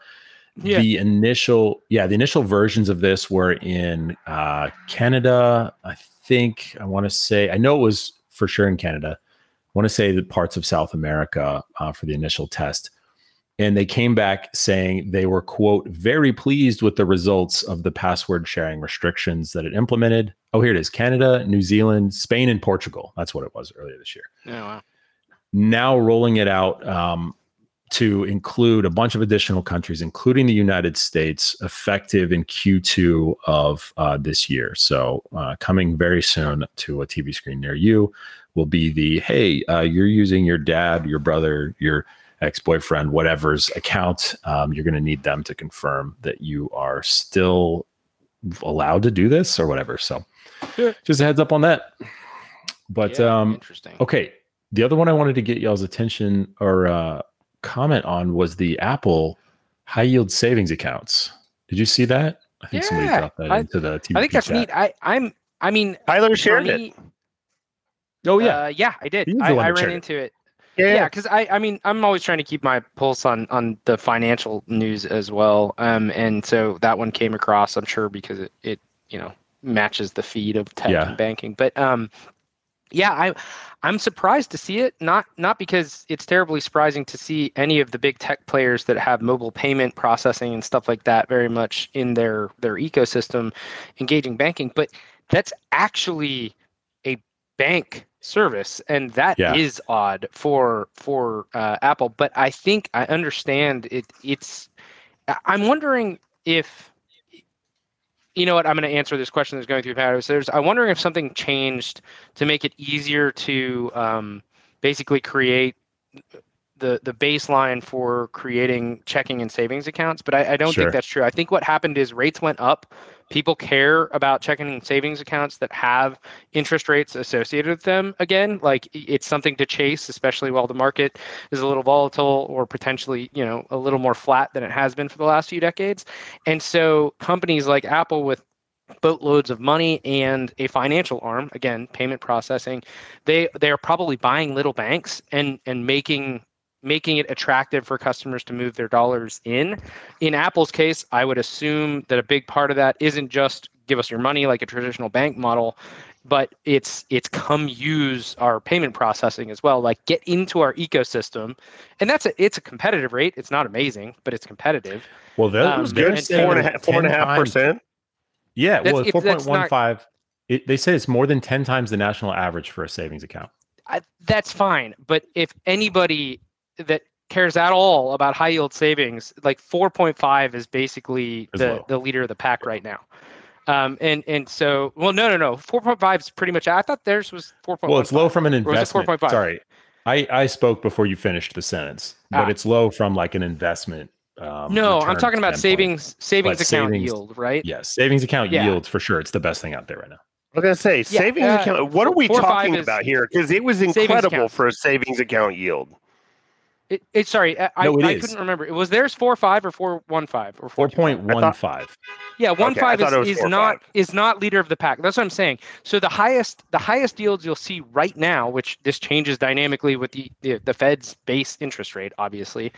Yeah. The initial, yeah, the initial versions of this were in uh, Canada. I think I want to say I know it was for sure in Canada. I want to say the parts of South America uh, for the initial test, and they came back saying they were quote very pleased with the results of the password sharing restrictions that it implemented. Oh, here it is: Canada, New Zealand, Spain, and Portugal. That's what it was earlier this year Oh, wow. now rolling it out um, to include a bunch of additional countries, including the United States, effective in Q2 of uh, this year. So, uh, coming very soon to a TV screen near you will be the hey, uh, you're using your dad, your brother, your ex boyfriend, whatever's account. Um, you're going to need them to confirm that you are still allowed to do this or whatever. So, Yeah. just a heads up on that. But Yeah, um, interesting. Okay. The other one I wanted to get y'all's attention or uh, comment on was the Apple high yield savings accounts. Did you see that? I think somebody Yeah, dropped that I- into the TV. I think that's chat. neat. I, I'm. I mean, Tyler for shared it. me- Oh yeah, uh, yeah, I did. I, I ran shared it. into it. Yeah. because i i mean i'm always trying to keep my pulse on on the financial news as well um and so that one came across i'm sure because it, it you know matches the feed of tech Yeah. and banking but um yeah i i'm surprised to see it not not because it's terribly surprising to see any of the big tech players that have mobile payment processing and stuff like that very much in their their ecosystem engaging banking but that's actually bank service and that is Yeah. odd for for uh, apple but i think i understand it it's i'm wondering if you know what i'm going to answer this question that's going through Pat. So there's i'm wondering if something changed to make it easier to um, basically create the the baseline for creating checking and savings accounts but i, I don't Sure. think that's true i think what happened is rates went up people care about checking and savings accounts that have interest rates associated with them again like it's something to chase especially while the market is a little volatile or potentially you know a little more flat than it has been for the last few decades. And so companies like apple with boatloads of money and a financial arm again payment processing they they are probably buying little banks and and making making it attractive for customers to move their dollars in in apple's case i would assume that a big part of that isn't just give us your money like a traditional bank model but it's it's come use our payment processing as well like get into our ecosystem and that's a it's a competitive rate it's not amazing but it's competitive well, that um, was they're good. saying Four and a half, four and a half percent. Yeah, That's- well, if four that's point one not- five. They say it's more than ten times the national average for a savings account. I, that's fine. But if anybody that cares at all about high yield savings, like 4.5 is basically Is the, low. the leader of the pack right now. Um, and and so well, no, no, no. 4.5 is pretty much. I thought theirs was 4.1. Well, it's low from an Or was it investment. 4.5? Sorry, I I spoke before you finished the sentence, but Ah. it's low from like an investment. Um, No, I'm talking about standpoint. savings savings But account savings- yield, right? Yes, savings account Yeah. yield for sure. It's the best thing out there right now. I was gonna say savings uh, account. What are we four or five talking about here? Because it was incredible for a savings account yield. It, it sorry, I, No, it I is. couldn't remember. It was theirs 4.5 or 4.15 or 4.25? Four point one five. Yeah, one Okay, I five thought it was is, is not five. is not leader of the pack. That's what I'm saying. So the highest the highest yields you'll see right now, which this changes dynamically with the the, the Fed's base interest rate, obviously.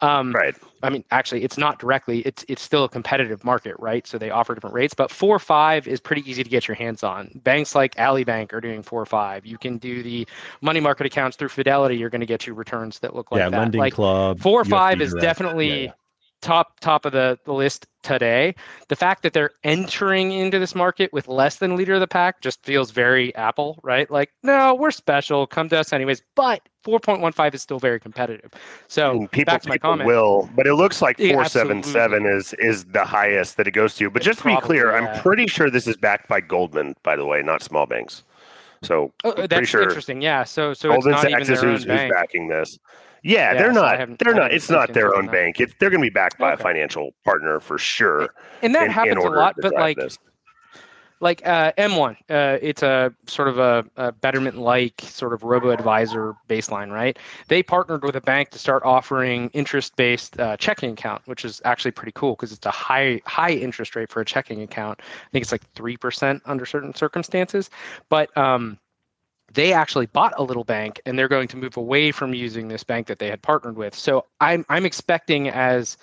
Um, Right. I mean, actually, it's not directly. It's it's still a competitive market, right? So they offer different rates, but four five is pretty easy to get your hands on. Banks like Ally Bank are doing four five. You can do the money market accounts through Fidelity. You're going to get you returns that look like yeah, that. lending like club. four or five is Direct. definitely Yeah, yeah. top top of the, the list today. The fact that they're entering into this market with less than leader of the pack just feels very Apple, right? Like, no, we're special. Come to us anyways. But 4.15 is still very competitive. So And people, back to my people comment. will, but it looks like Yeah, four seven seven is is the highest that it goes to. But It's just to be clear, probably, I'm pretty sure this is backed by Goldman, by the way, not small banks. So Oh, that's sure interesting. Yeah. So so it's Goldman not even Sachs is their who's, own who's backing this. Yeah, Yeah, they're so not. They're not. It's not their own bank. It's they're going to be backed by a financial partner for sure. And that in- in happens a lot, but like this. like uh, M1, uh, it's a sort of a, a Betterment-like sort of robo-advisor baseline, right? They partnered with a bank to start offering interest-based uh, checking account, which is actually pretty cool because it's a high high interest rate for a checking account. I think it's like three percent under certain circumstances, but um, they actually bought a little bank and they're going to move away from using this bank that they had partnered with. So I'm I'm expecting as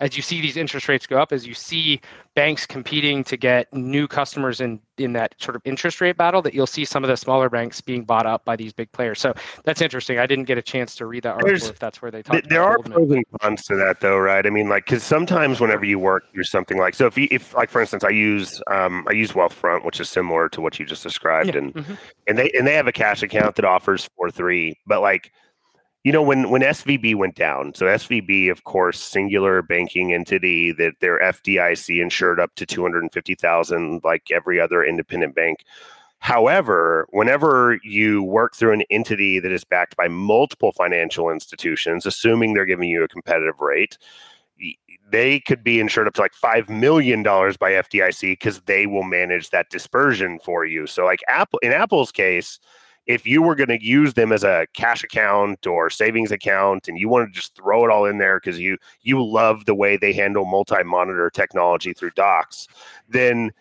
as you see these interest rates go up, as you see banks competing to get new customers in in that sort of interest rate battle, that you'll see some of the smaller banks being bought up by these big players. So that's interesting. I didn't get a chance to read that article There's- if that's where they Th- talked. there are pros and cons to that though right i mean like because sometimes whenever you work through something like so if you if like for instance i use um i use wealthfront which is similar to what you just described Yeah, and mhm. and they and they have a cash account that offers four three but like you know when when svb went down so svb of course singular banking entity that their fdic insured up to 250000 like every other independent bank However, whenever you work through an entity that is backed by multiple financial institutions, assuming they're giving you a competitive rate, they could be insured up to like $5 million by FDIC because they will manage that dispersion for you. So, like Apple, in Apple's case, if you were going to use them as a cash account or savings account and you want to just throw it all in there because you you love the way they handle multi-monitor technology through docks then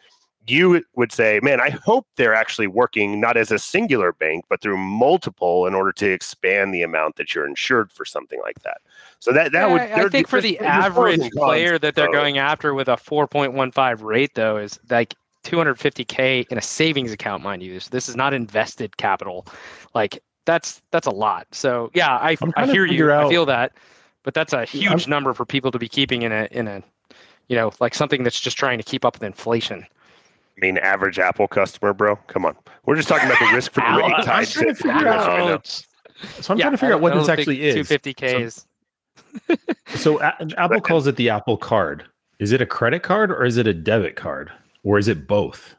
you would say, man, I hope they're actually working not as a singular bank, but through multiple in order to expand the amount that you're insured for something like that. So that that Yeah, would. I- I think for the average player that they're going after with a 4.15 rate, though, is like 250k in a savings account, mind you. This this is not invested capital. Like that's that's a lot. So yeah, I I'm I trying to hear you. figure I feel that, but that's a huge number for people to be keeping in a in a, you know, like something that's just trying to keep up with inflation. I mean, average Apple customer, bro. Come on, we're just talking about the risk for the rate Ouch. tied I'm trying to to figure right So I'm Yeah, trying to figure out what this actually is. 250k is. So Apple calls it the Apple Card. Is it a credit card or is it a debit card or is it both?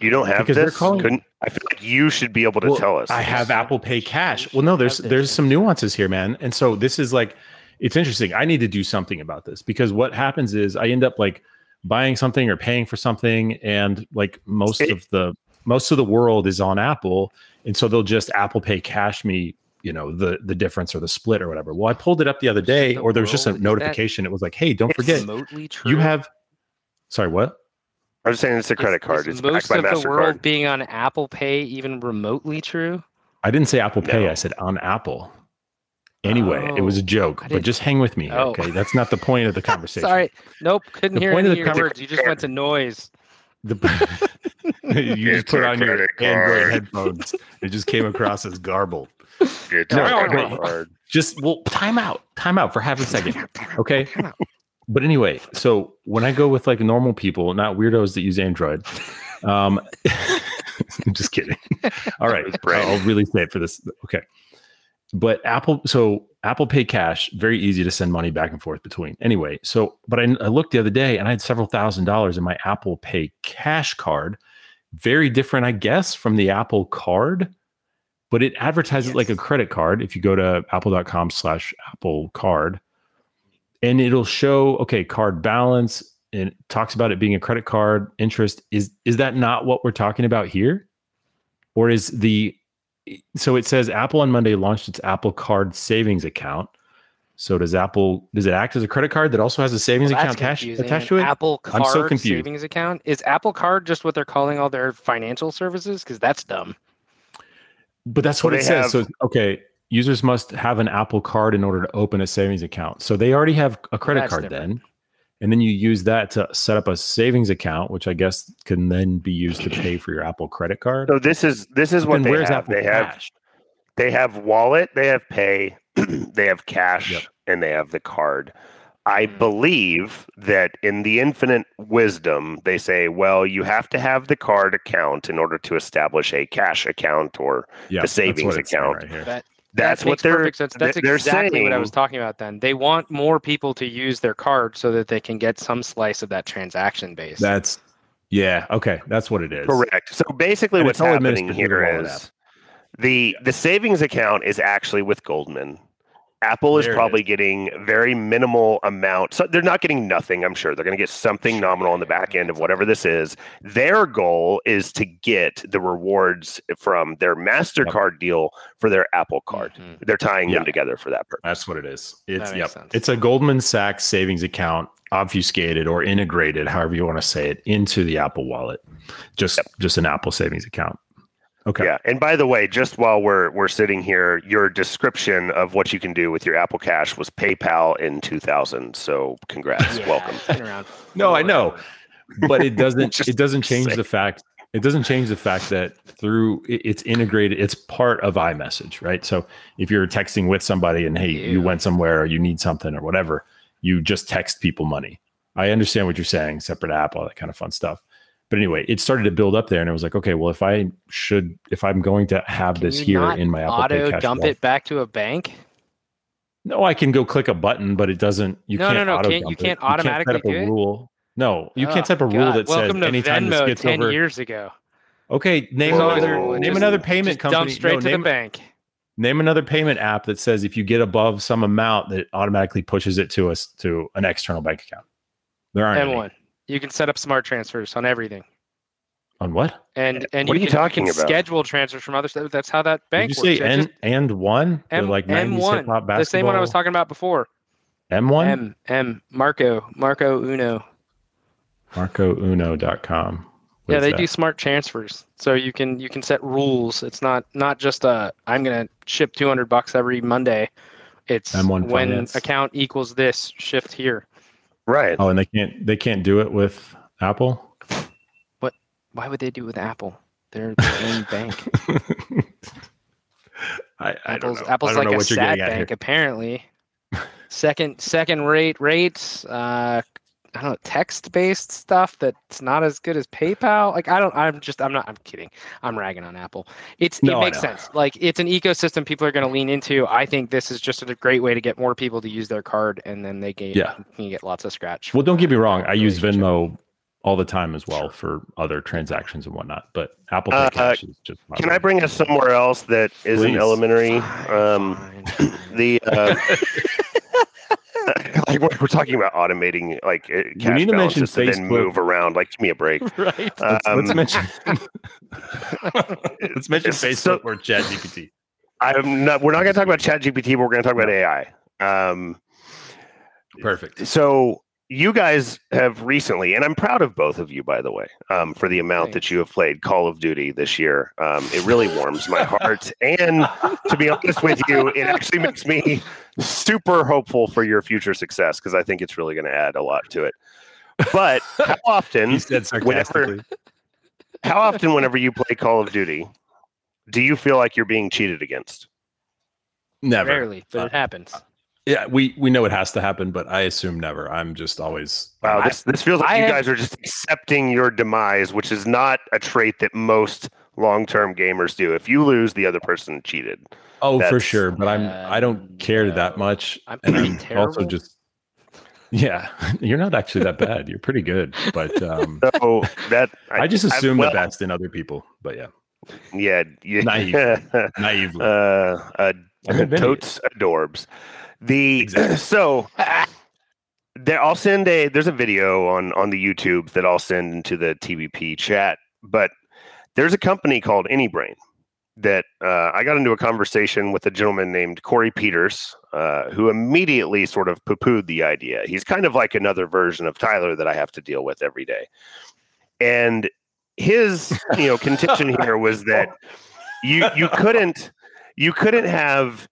You don't have Because they're calling- Couldn't, I feel like you should be able to Well, tell us. I this. have Apple Pay Cash. Well, no, there's there's some nuances here, man. And so this is like it's interesting. I need to do something about this because what happens is I end up like buying something or paying for something and like most It- of the most of the world is on Apple and so they'll just Apple Pay Cash me, you know, the the difference or the split or whatever. Well, I pulled it up the other day The or there was just a world, that- notification. It was like, "Hey, don't forget you have Sorry, what? I'm just saying it's a Is- credit card. is It's backed most by of the world being on Apple Pay even remotely true? I didn't say Apple Pay. I said on Apple. Anyway, it was a Oh, joke, but just hang with me. Oh. Okay, that's not the point of the conversation. Sorry, nope, couldn't The hear point of any the of your conver- words. You just went to noise. The, you just put on your credit Android card. headphones. It just came across as garbled. It's No, a credit card. Just well, time out, time out for half a second. Okay. But anyway, so when I go with like normal people, not weirdos that use Android, um, I'm just kidding. All right, It was Brandon. I'll really say it for this. Okay, but Apple, so Apple Pay Cash, very easy to send money back and forth between. Anyway, so but I, I looked the other day and I had several thousand dollars in my Apple Pay Cash card, very different, I guess, from the Apple Card. But it advertises like a credit card. If you go to apple.com slash Apple Card, and it'll show okay card balance and it talks about it being a credit card interest. Is is that not what we're talking about here? Or is the so it says apple on monday launched its apple card savings account. So does apple does it act as a credit card that also has a savings Well, account attached, attached to it? Apple card I'm Card so confused. savings account? Is Apple Card just what they're calling all their financial services? Because that's dumb. but that's Well, what it says. have- so okay users must have an apple card in order to open a savings account so they already have a credit that's card different. then and then you use that to set up a savings account which i guess can then be used to pay for your apple credit card So this is this is what then they have. Apple They have Cash? they have wallet, they have pay, they have cash, Yep. and they have the card. I Mm. believe that in the infinite wisdom, they say, well, you have to have the card account in order to establish a cash account, or yeah, the savings account. right. That that's that what they're perfect sense. That's they're exactly what I was talking about. Then they want more people to use their card so that they can get some slice of that transaction base. That's Yeah. Okay. That's what it is. Correct. So basically, And what's happening here is the here the the savings account is actually with Goldman. Apple is probably is. getting very minimal amount. So they're not getting nothing. I'm sure they're going to get something nominal on the back end of whatever this is. Their goal is to get the rewards from their Mastercard deal for their Apple card. Mhm. They're tying Yeah. them together for that purpose. That's what it is. It's makes yep. sense. It's a Goldman Sachs savings account obfuscated or integrated, however you want to say it, into the Apple wallet. Just just an Apple savings account. Okay. Yeah. And by the way, just while we're we're sitting here, your description of what you can do with your Apple Cash was PayPal in 2000. So congrats. Yeah, Welcome. it's around No, I know. But it doesn't it doesn't change say. the fact it doesn't change the fact that through it's integrated, it's part of iMessage, right? So if you're texting with somebody and hey, you went somewhere or you need something or whatever, you just text people money. I understand what you're saying, separate app, all that kind of fun stuff. But anyway, it started to build up there, and I was like, okay, well, if I should, if I'm going to have Can this here in my Apple Pay auto Cash dump it back to a bank. no, I can go click a button, but it doesn't. You No, no, can't no, auto can't- you dump it. can't set automatically up a do it? No, you Oh, can't type a rule God. that Welcome says anytime Venmo this gets 10 over. years ago. Okay, name Whoa. another name Just- another payment company. dump straight no, to name, the bank. name another payment app that says if you get above some amount, that automatically pushes it to us to an external bank account. There aren't any. M1. You can set up smart transfers on everything. on what? And and What you are you can, talking can about? schedule transfers from other stuff. That's how that Did bank you say works. I N just- and one? M, like M1. hip-hop The same one I was talking about before. M one. M M Marco Marco Uno. MarcoUno.com. What yeah, they that? do smart transfers, so you can you can set rules. It's not not just a I'm gonna ship 200 bucks every Monday. It's M1 when Finance. account equals this shift here. Right. Oh, and they can't they can't do it with Apple. What? Why would they do it with Apple? They're their own bank. I, I don't Apple's know. Apple's I don't like know a what you're sad getting at bank apparently. second second rate rates. Uh, I don't know text based stuff that's not as good as PayPal. Like I don't. I'm just. I'm not. I'm kidding. I'm ragging on Apple. It's No, it makes sense. Like it's an ecosystem people are going to lean into. I think this is just a great way to get more people to use their card, and then they get Yeah. can get lots of scratch. Well, don't get me wrong. I use. Venmo all the time as well for other transactions and whatnot. But Apple Pay Uh, Cash is just. my Can I bring us somewhere else that isn't Please. elementary? Fine, Um, fine, fine. the uh, like we're, we're talking about automating like uh, cash need to mention to then Facebook. move around. Like, give me a break. right. Let's, let's Um, mention. let's mention so- Facebook or ChatGPT. I'm not. We're not going to talk about ChatGPT. But we're going to talk about AI. Um, Perfect. so you guys have recently, and I'm proud of both of you, by the way, um, for the amount that you have played Call of Duty this year. Um, it really warms my heart. And to be honest with you, it actually makes me super hopeful for your future success because I think it's really going to add a lot to it. But how often, said whenever, how often, whenever you play Call of Duty, do you feel like you're being cheated against? Never. Rarely, but Uh, it happens. Yeah, we we know it has to happen, but I assume never. I'm just always. Wow, this, this feels like I you have- guys are just accepting your demise, which is not a trait that most long-term gamers do. If you lose, the other person cheated. oh, for sure, but I'm Uh, I don't care that much, I'm and I'm terrible. also just. Yeah, you're not actually that bad. You're pretty good, but um, So that I just I- assume well, the best in other people. But yeah, Yeah, yeah. Naive. naively. uh, uh, I'm admitting it. totes adorbs. The Exactly. so there, I'll send a. There's a video on on the YouTube that I'll send into the TVP chat. But there's a company called AnyBrain that uh, I got into a conversation with a gentleman named Corey Peters, uh, who immediately sort of poo pooed the idea. He's kind of like another version of Tyler that I have to deal with every day, and his you know contention here was that you you couldn't you couldn't have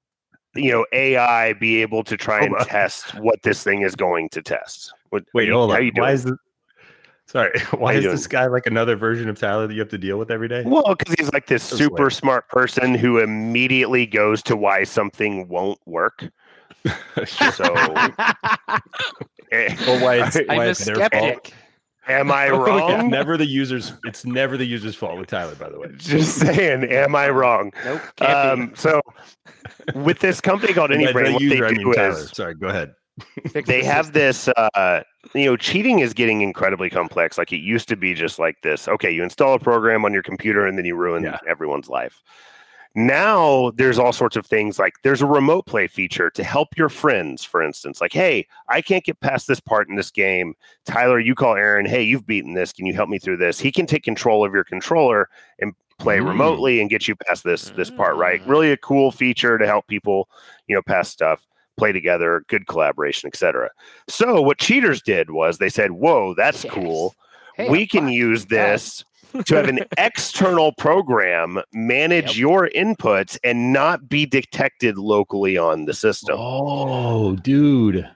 you know AI be able to try and Hold test what this thing is going to test. What, Wait, you- hold how on. you doing? Why is this? Sorry, why is doing? this guy like another version of Tyler that you have to deal with every day? Well, because he's like this So super lame. smart person who immediately goes to why something won't work. So, eh, Well, why it's, I'm why a it's their fault? Skeptic. am I Oh, yeah, wrong? never the user's. It's never the user's fault with Tyler, by the way. Just saying, am I wrong? Nope. Um, so, with this company called And by AnyBrain, the what user, they I do mean Tyler. is Sorry, go ahead. They have this uh, you know, cheating is getting incredibly complex. Like it used to be just like this. Okay, you install a program on your computer and then you ruin Yeah. everyone's life. Now there's all sorts of things like there's a remote play feature to help your friends, for instance. Like, hey, I can't get past this part in this game. Tyler, you call Aaron, hey, you've beaten this. Can you help me through this? He can take control of your controller and play Mm. remotely and get you past this this part, right? Mm. Really a cool feature to help people, you know, pass stuff, play together, good collaboration, etc. So what cheaters did was they said, "Whoa, that's Yes. cool. Hey, we I'm can fine use with that." this to have an external program manage Yep. your inputs and not be detected locally on the system. Oh, dude.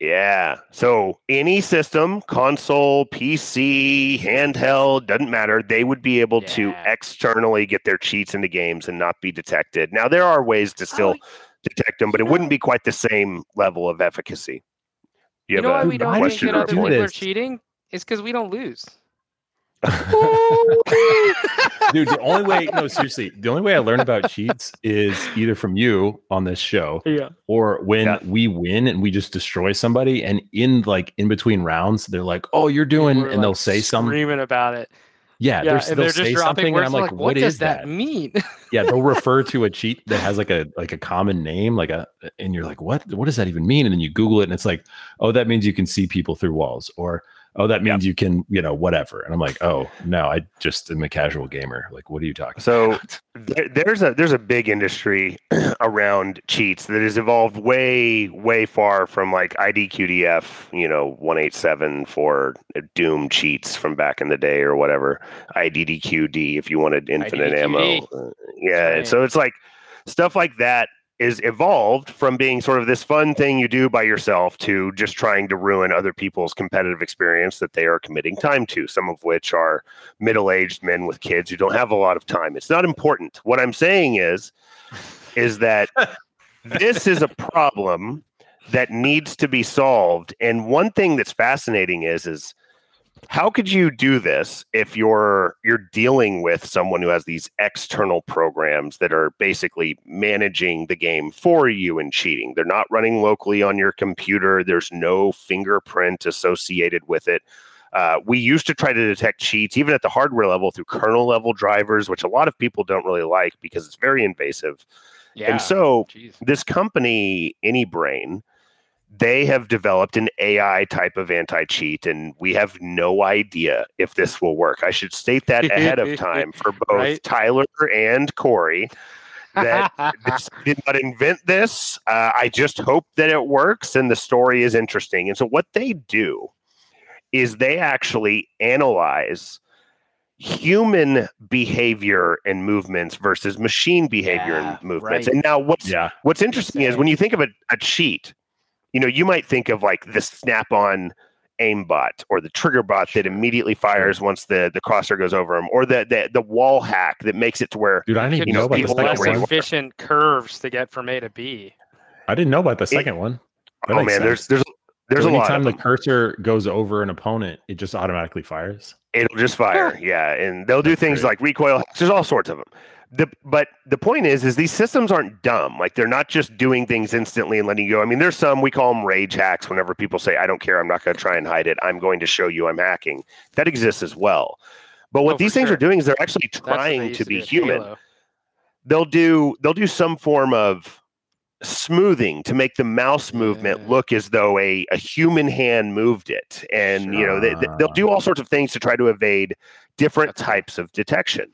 Yeah. So any system, console, PC, handheld, doesn't matter. They would be able to externally get their cheats into games and not be detected. Now there are ways to still like- detect them, but it wouldn't be quite the same level of efficacy. You, You know have why we don't why think question that other people are cheating? It's because we don't lose. Dude, the only way, no, seriously, the only way I learn about cheats is either from you on this show Yeah. or when Yeah. we win and we just destroy somebody. And in like in between rounds, they're like, oh, you're doing, We're, and they'll say something. screaming about it. yeah, Yeah, they're, they'll they're say dropping something. And I'm like, like, what, what does that, that? mean? yeah, they'll refer to a cheat that has like a like a common name, like a, and you're like, what? What does that even mean? And then you Google it, and it's like, oh, that means you can see people through walls, or oh, that means you can, you know, whatever. And I'm like, oh no, I just am a casual gamer. Like, what are you talking? So about? there, there's a there's a big industry around cheats that has evolved way way far from like IDQDF, you know, 187 for Doom cheats from back in the day or whatever. IDDQD if you wanted infinite ammo. IDDQD. Uh, yeah, right. so it's like stuff like that is evolved from being sort of this fun thing you do by yourself to just trying to ruin other people's competitive experience that they are committing time to, some of which are middle-aged men with kids who don't have a lot of time. It's not important. What I'm saying is is that this is a problem that needs to be solved. And one thing that's fascinating is is how could you do this if you're you're dealing with someone who has these external programs that are basically managing the game for you and cheating they're not running locally on your computer there's no fingerprint associated with it uh, we used to try to detect cheats even at the hardware level through kernel level drivers which a lot of people don't really like because it's very invasive Yeah. and so Jeez. this company anybrain they have developed an ai type of anti-cheat and we have no idea if this will work. I should state that ahead of time for both Right. tyler and corey that this, I did not invent this. Uh, i just hope that it works and the story is interesting. And so what they do is they actually analyze human behavior and movements versus machine behavior Yeah, and movements. right. and now what's Yeah, What's interesting is when you think of a, a cheat, you know, you might think of like the snap on aimbot or the trigger bot that immediately fires once the, the crosshair goes over them, or the, the the wall hack that makes it to where dude, I didn't even Could know about the less second one. efficient curves to get from A to B. I didn't know about the second one. That oh man, there's sense. there's there's So a lot anytime of the cursor goes over an opponent, it just automatically fires. It'll just fire, yeah, and they'll do That's things great. like recoil. There's all sorts of them. The, but the point is, is these systems aren't dumb. Like they're not just doing things instantly and letting you go. I mean, there's some we call them rage hacks. Whenever people say, "I don't care, I'm not going to try and hide it. I'm going to show you I'm hacking," that exists as well. But what Oh, these things sure. are doing is they're actually That's what they trying to be with human. Halo. They'll do they'll do some form of smoothing to make the mouse movement Yeah. look as though a, a human hand moved it and you know they, they- they'll do all sorts of things to try to evade different That's types of detection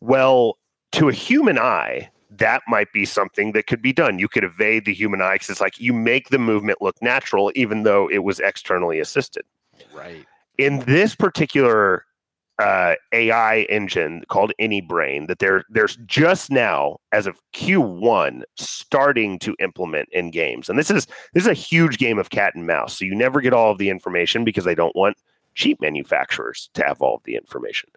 well to a human eye that might be something that could be done you could evade the human eye because it's like you make the movement look natural even though it was externally assisted Right. in this particular uh, AI engine called AnyBrain that they're there's just now as of Q1 starting to implement in games. And this is this is a huge game of cat and mouse. So you never get all of the information because they don't want cheap manufacturers to have all of the information.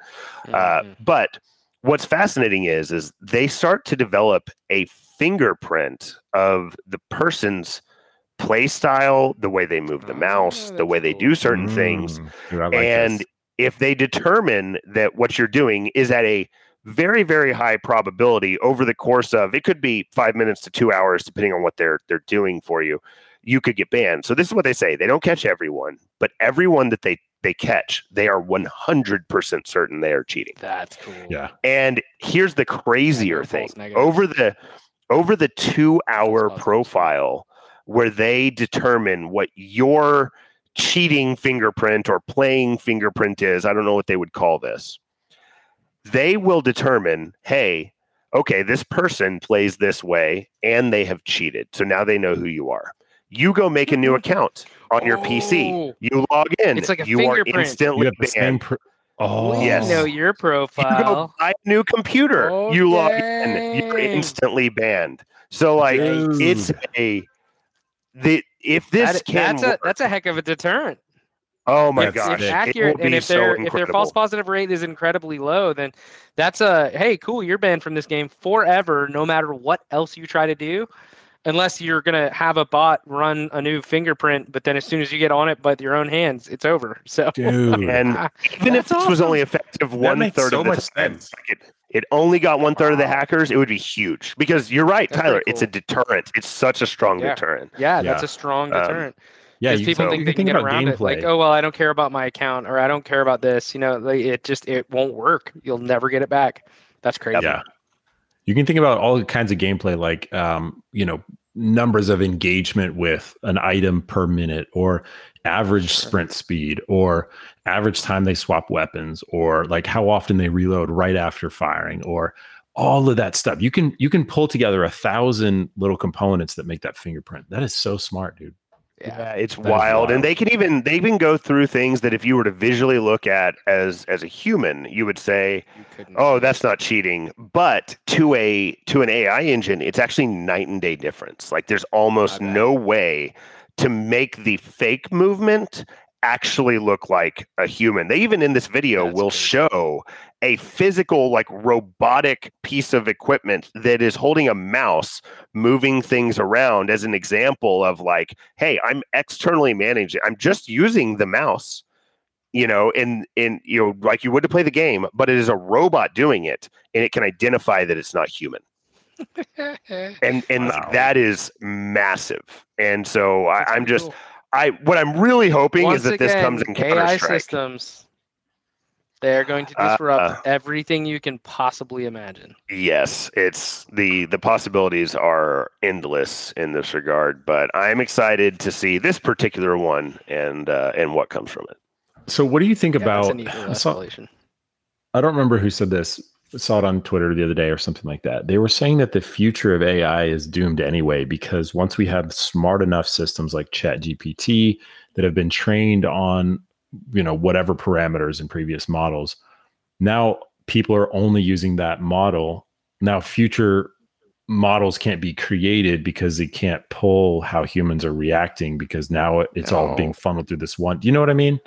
Uh, Mhm. but what's fascinating is is they start to develop a fingerprint of the person's play style, the way they move the Oh, mouse, the way they do certain things Mm, dude, I like and this. if they determine that what you're doing is at a very very high probability over the course of it could be 5 minutes to 2 hours depending on what they're they're doing for you you could get banned. So this is what they say: they don't catch everyone, but everyone that they they catch, they are 100% certain they are cheating. That's cool. Yeah. And here's the crazier thing: over the over the two hour profile where they determine what your cheating fingerprint or playing fingerprint is, I don't know what they would call this. They will determine, hey, okay, this person plays this way and they have cheated. So now they know who you are. You go make a new account on your PC. Oh. You log in. It's like a you are fingerprint. You instantly have the same. banned. Pr- oh, we yes. know your You go profile. buy a new computer. You log in. You're instantly banned. So like Dude. it's a the if this That- can that's a that's a heck of a deterrent. oh my That's gosh, if sick. it accurate, will and be if so their if their false positive rate is incredibly low, then that's a hey, cool, you're banned from this game forever, no matter what else you try to do, unless you're gonna have a bot run a new fingerprint. But then as soon as you get on it, with your own hands, it's over. So dude. and even if That's this was only effective one makes so of the much time, sense. like it, it only got one third of the hackers, it would be huge. Because you're right, That's Tyler. pretty It's a deterrent. It's such a strong Yeah. deterrent. yeah, that's a strong Um, deterrent. yeah, Because you, people so think they can can get about around it. Like, oh well, I don't care about my account, or I don't care about this. You know, like, it just it won't work. You'll never get it back. That's crazy. Yeah. You can think about all kinds of gameplay, like um, you know, numbers of engagement with an item per minute, or average Sure. sprint speed, or average time they swap weapons, or like how often they reload right after firing, or all of that stuff. You can you can pull together a thousand little components that make that fingerprint. That is so smart, dude. Yeah. Yeah, it's wild. wild. And they can even they even go through things that if you were to visually look at as as a human, you would say, You "Oh, that's not cheating." But to a to an AI engine, it's actually night and day difference. Like there's almost no way to make the fake movement actually look like a human. They even in this video That's will crazy. show a physical like robotic piece of equipment that is holding a mouse moving things around as an example of like hey i'm externally managing i'm just using the mouse you know in in you know like you would to play the game but it is a robot doing it and it can identify that it's not human and and Wow. that is massive and so I, i'm just cool. I what i'm really hoping Once is that this comes in AI counter-strike systems. They're going to Uh, disrupt everything you can possibly imagine. Yes, it's the the possibilities are endless in this regard, but I'm excited to see this particular one and uh, and what comes from it. So, what do you think Yeah, about? neat little I saw- I don't remember who said this. Saw it on Twitter the other day or something like that. They were saying that the future of AI is doomed anyway because once we have smart enough systems like ChatGPT that have been trained on, you know, whatever parameters in previous models, now people are only using that model. Now future models can't be created because they can't pull how humans are reacting because now it's all being funneled through this one. Do you know what I mean?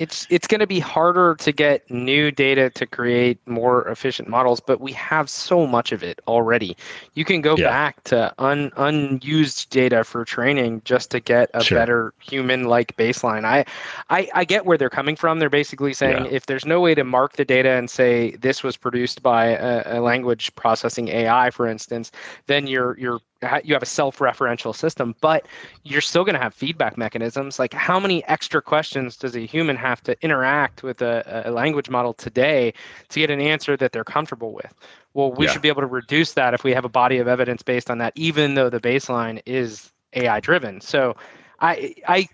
It's it's going to be harder to get new data to create more efficient models but we have so much of it already you can go Yeah. back to un, unused data for training just to get a Sure. better human like baseline I, I i get where they're coming from they're basically saying Yeah. if there's no way to mark the data and say this was produced by a, a language processing ai for instance then you're you're you have a self-referential system but you're still going to have feedback mechanisms. Like, how many extra questions does a human have to interact with a, a language model today to get an answer that they're comfortable with? Well, we Yeah. should be able to reduce that if we have a body of evidence based on that, even though the baseline is AI driven. So, I, I,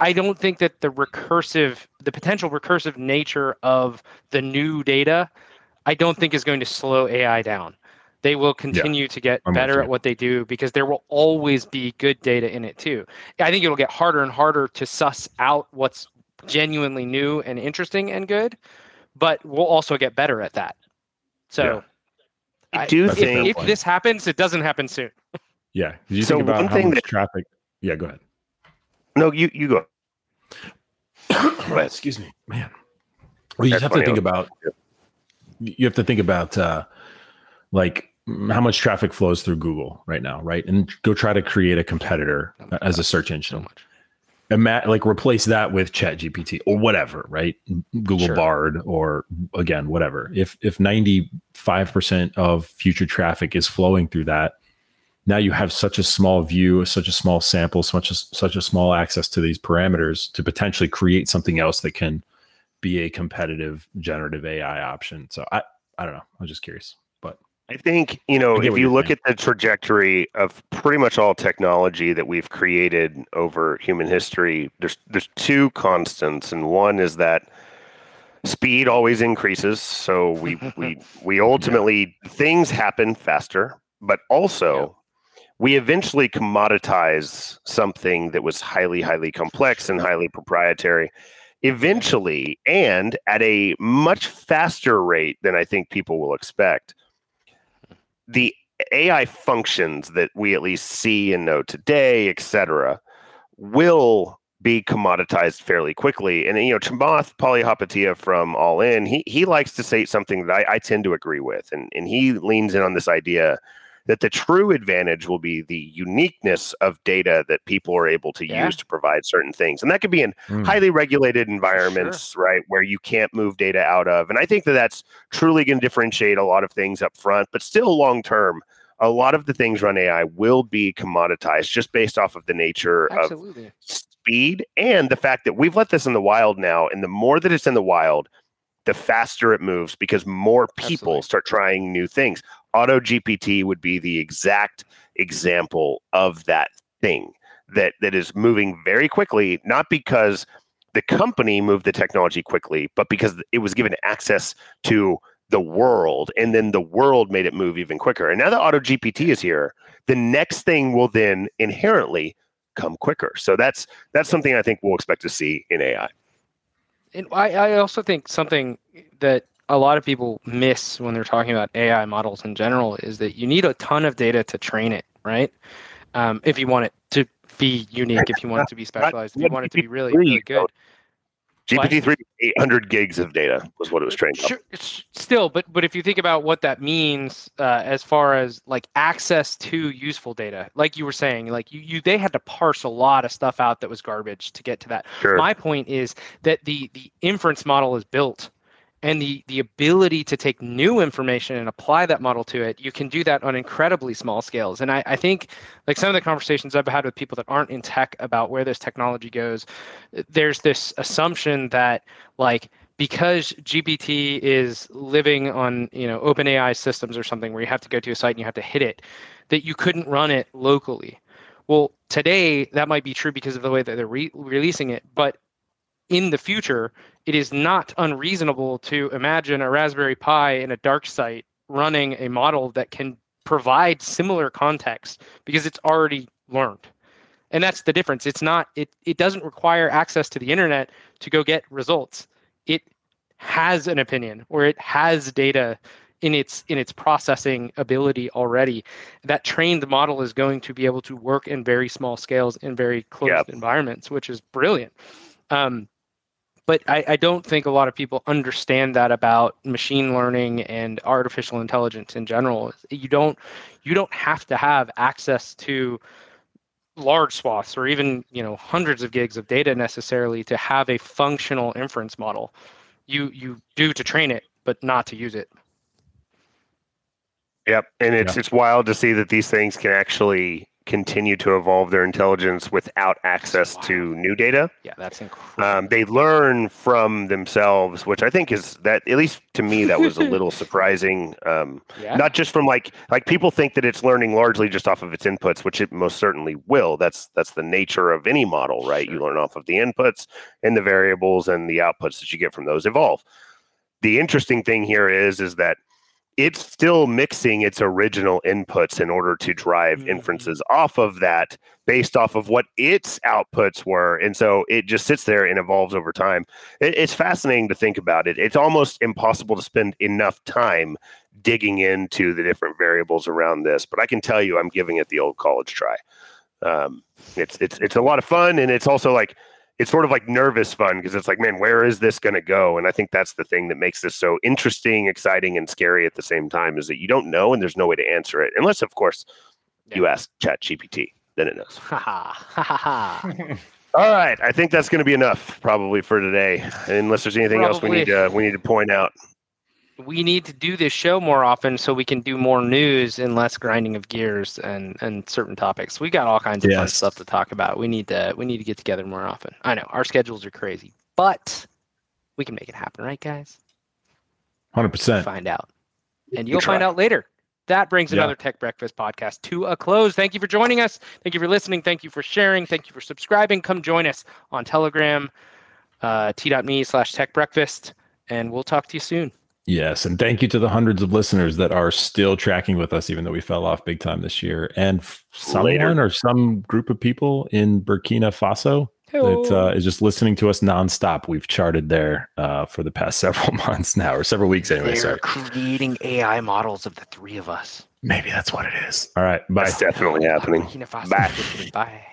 I don't think that the recursive, the potential recursive nature of the new data, I don't think is going to slow AI down. They will continue to get I'm better at what they do because there will always be good data in it too. I think it'll get harder and harder to suss out what's genuinely new and interesting and good, but we'll also get better at that. So I I- do That's a fair think if, if this happens, it doesn't happen soon. Yeah. Did you So think about one how thing much that- traffic? Yeah, go ahead. no, you you go. Excuse me, man. Well, you That's have to think about. You have to think about uh, like how much traffic flows through Google right now, right? And go try to create a competitor as a search engine. much. Ima- like replace that with ChatGPT or whatever, right? Google Sure. Bard or again whatever. If if ninety five percent of future traffic is flowing through that, now you have such a small view, such a small sample, such a, such a small access to these parameters to potentially create something else that can be a competitive generative AI option. So I, I don't know. I'm just curious, I think, you know, if you look saying. at the trajectory of pretty much all technology that we've created over human history, there's there's two constants, and one is that speed always increases. So we we we ultimately things happen faster, but also we eventually commoditize something that was highly highly complex and highly proprietary eventually and at a much faster rate than I think people will expect. The AI functions that we at least see and know today, et cetera, will be commoditized fairly quickly. And you know, Chamath Palihapitiya from All In, he he likes to say something that I, I tend to agree with, and and he leans in on this idea that the true advantage will be the uniqueness of data that people are able to Yeah. use to provide certain things, and that could be in Mm. highly regulated environments, right, where you can't move data out of. And I think that that's truly going to differentiate a lot of things up front, but still long term. A lot of the things run AI will be commoditized just based off of the nature of speed and the fact that we've let this in the wild now and the more that it's in the wild the faster it moves because more people Absolutely. start trying new things auto gpt would be the exact example of that thing that that is moving very quickly not because the company moved the technology quickly but because it was given access to the world and then the world made it move even quicker and now that auto gpt is here the next thing will then inherently come quicker. So that's that's something I think we'll expect to see in AI. And I, I also think something that a lot of people miss when they're talking about AI models in general is that you need a ton of data to train it, right? Um, if you want it to be unique, if you want it to be specialized, if you want it to be really, really good. GPT three, eight hundred gigs of data was what it was trained on. Sure, s- still, but but if you think about what that means uh, as far as like access to useful data, like you were saying, like you, you they had to parse a lot of stuff out that was garbage to get to that. Sure. My point is that the the inference model is built, and the the ability to take new information and apply that model to it, you can do that on incredibly small scales. And I, I think like some of the conversations I've had with people that aren't in tech about where this technology goes, there's this assumption that like because GPT is living on you know OpenAI systems or something where you have to go to a site and you have to hit it, that you couldn't run it locally. Well, today that might be true because of the way that they're re- releasing it, but in the future, it is not unreasonable to imagine a Raspberry Pi in a dark site running a model that can provide similar context because it's already learned. And that's the difference. It's not it it doesn't require access to the internet to go get results. It has an opinion or it has data in its in its processing ability already. That trained model is going to be able to work in very small scales in very closed Yep. environments, which is brilliant. Um, but I, I don't think a lot of people understand that about machine learning and artificial intelligence in general. You don't you don't have to have access to large swaths or even you know hundreds of gigs of data necessarily to have a functional inference model. You you do to train it, but not to use it. Yep. And it's it's wild to see that these things can actually continue to evolve their intelligence without access to new data. Yeah, that's incredible. Um, they learn from themselves, which I think is that at least to me that was a little surprising. Um, yeah. not just from like like people think that it's learning largely just off of its inputs which it most certainly will that's that's the nature of any model right you learn off of the inputs and the variables and the outputs that you get from those evolve the interesting thing here is is that it's still mixing its original inputs in order to drive Mhm. inferences off of that based off of what its outputs were and so it just sits there and evolves over time. It, it's fascinating to think about it. It's almost impossible to spend enough time digging into the different variables around this but i can tell you i'm giving it the old college try. Um, it's it's it's a lot of fun and it's also like it's sort of like nervous fun because it's like man where is this going to go? And i think that's the thing that makes this so interesting exciting and scary at the same time is that you don't know and there's no way to answer it unless of course you ask chat gpt then it knows. Ha ha. Ha ha ha. all right i think that's going to be enough probably for today unless there's anything else we need to we need to point out we need to do this show more often so we can do more news and less grinding of gears and and certain topics. We got all kinds of fun stuff to talk about. We need to we need to get together more often. I know our schedules are crazy, but we can make it happen, right, guys? Hundred percent. Find out, and you'll find out later. That brings Yeah. another Tech Breakfast podcast to a close. Thank you for joining us. Thank you for listening. Thank you for sharing. Thank you for subscribing. Come join us on Telegram, uh, t.me slash Tech Breakfast, and we'll talk to you soon. Yes, and thank you to the hundreds of listeners that are still tracking with us, even though we fell off big time this year, and someone Later. or some group of people in Burkina Faso that uh, is just listening to us nonstop. We've charted there uh, for the past several months now, or several weeks anyway. They're Sorry, creating AI models of the three of us. maybe that's what it is. All right, bye. That's definitely happening. Burkina Faso. Bye. Bye.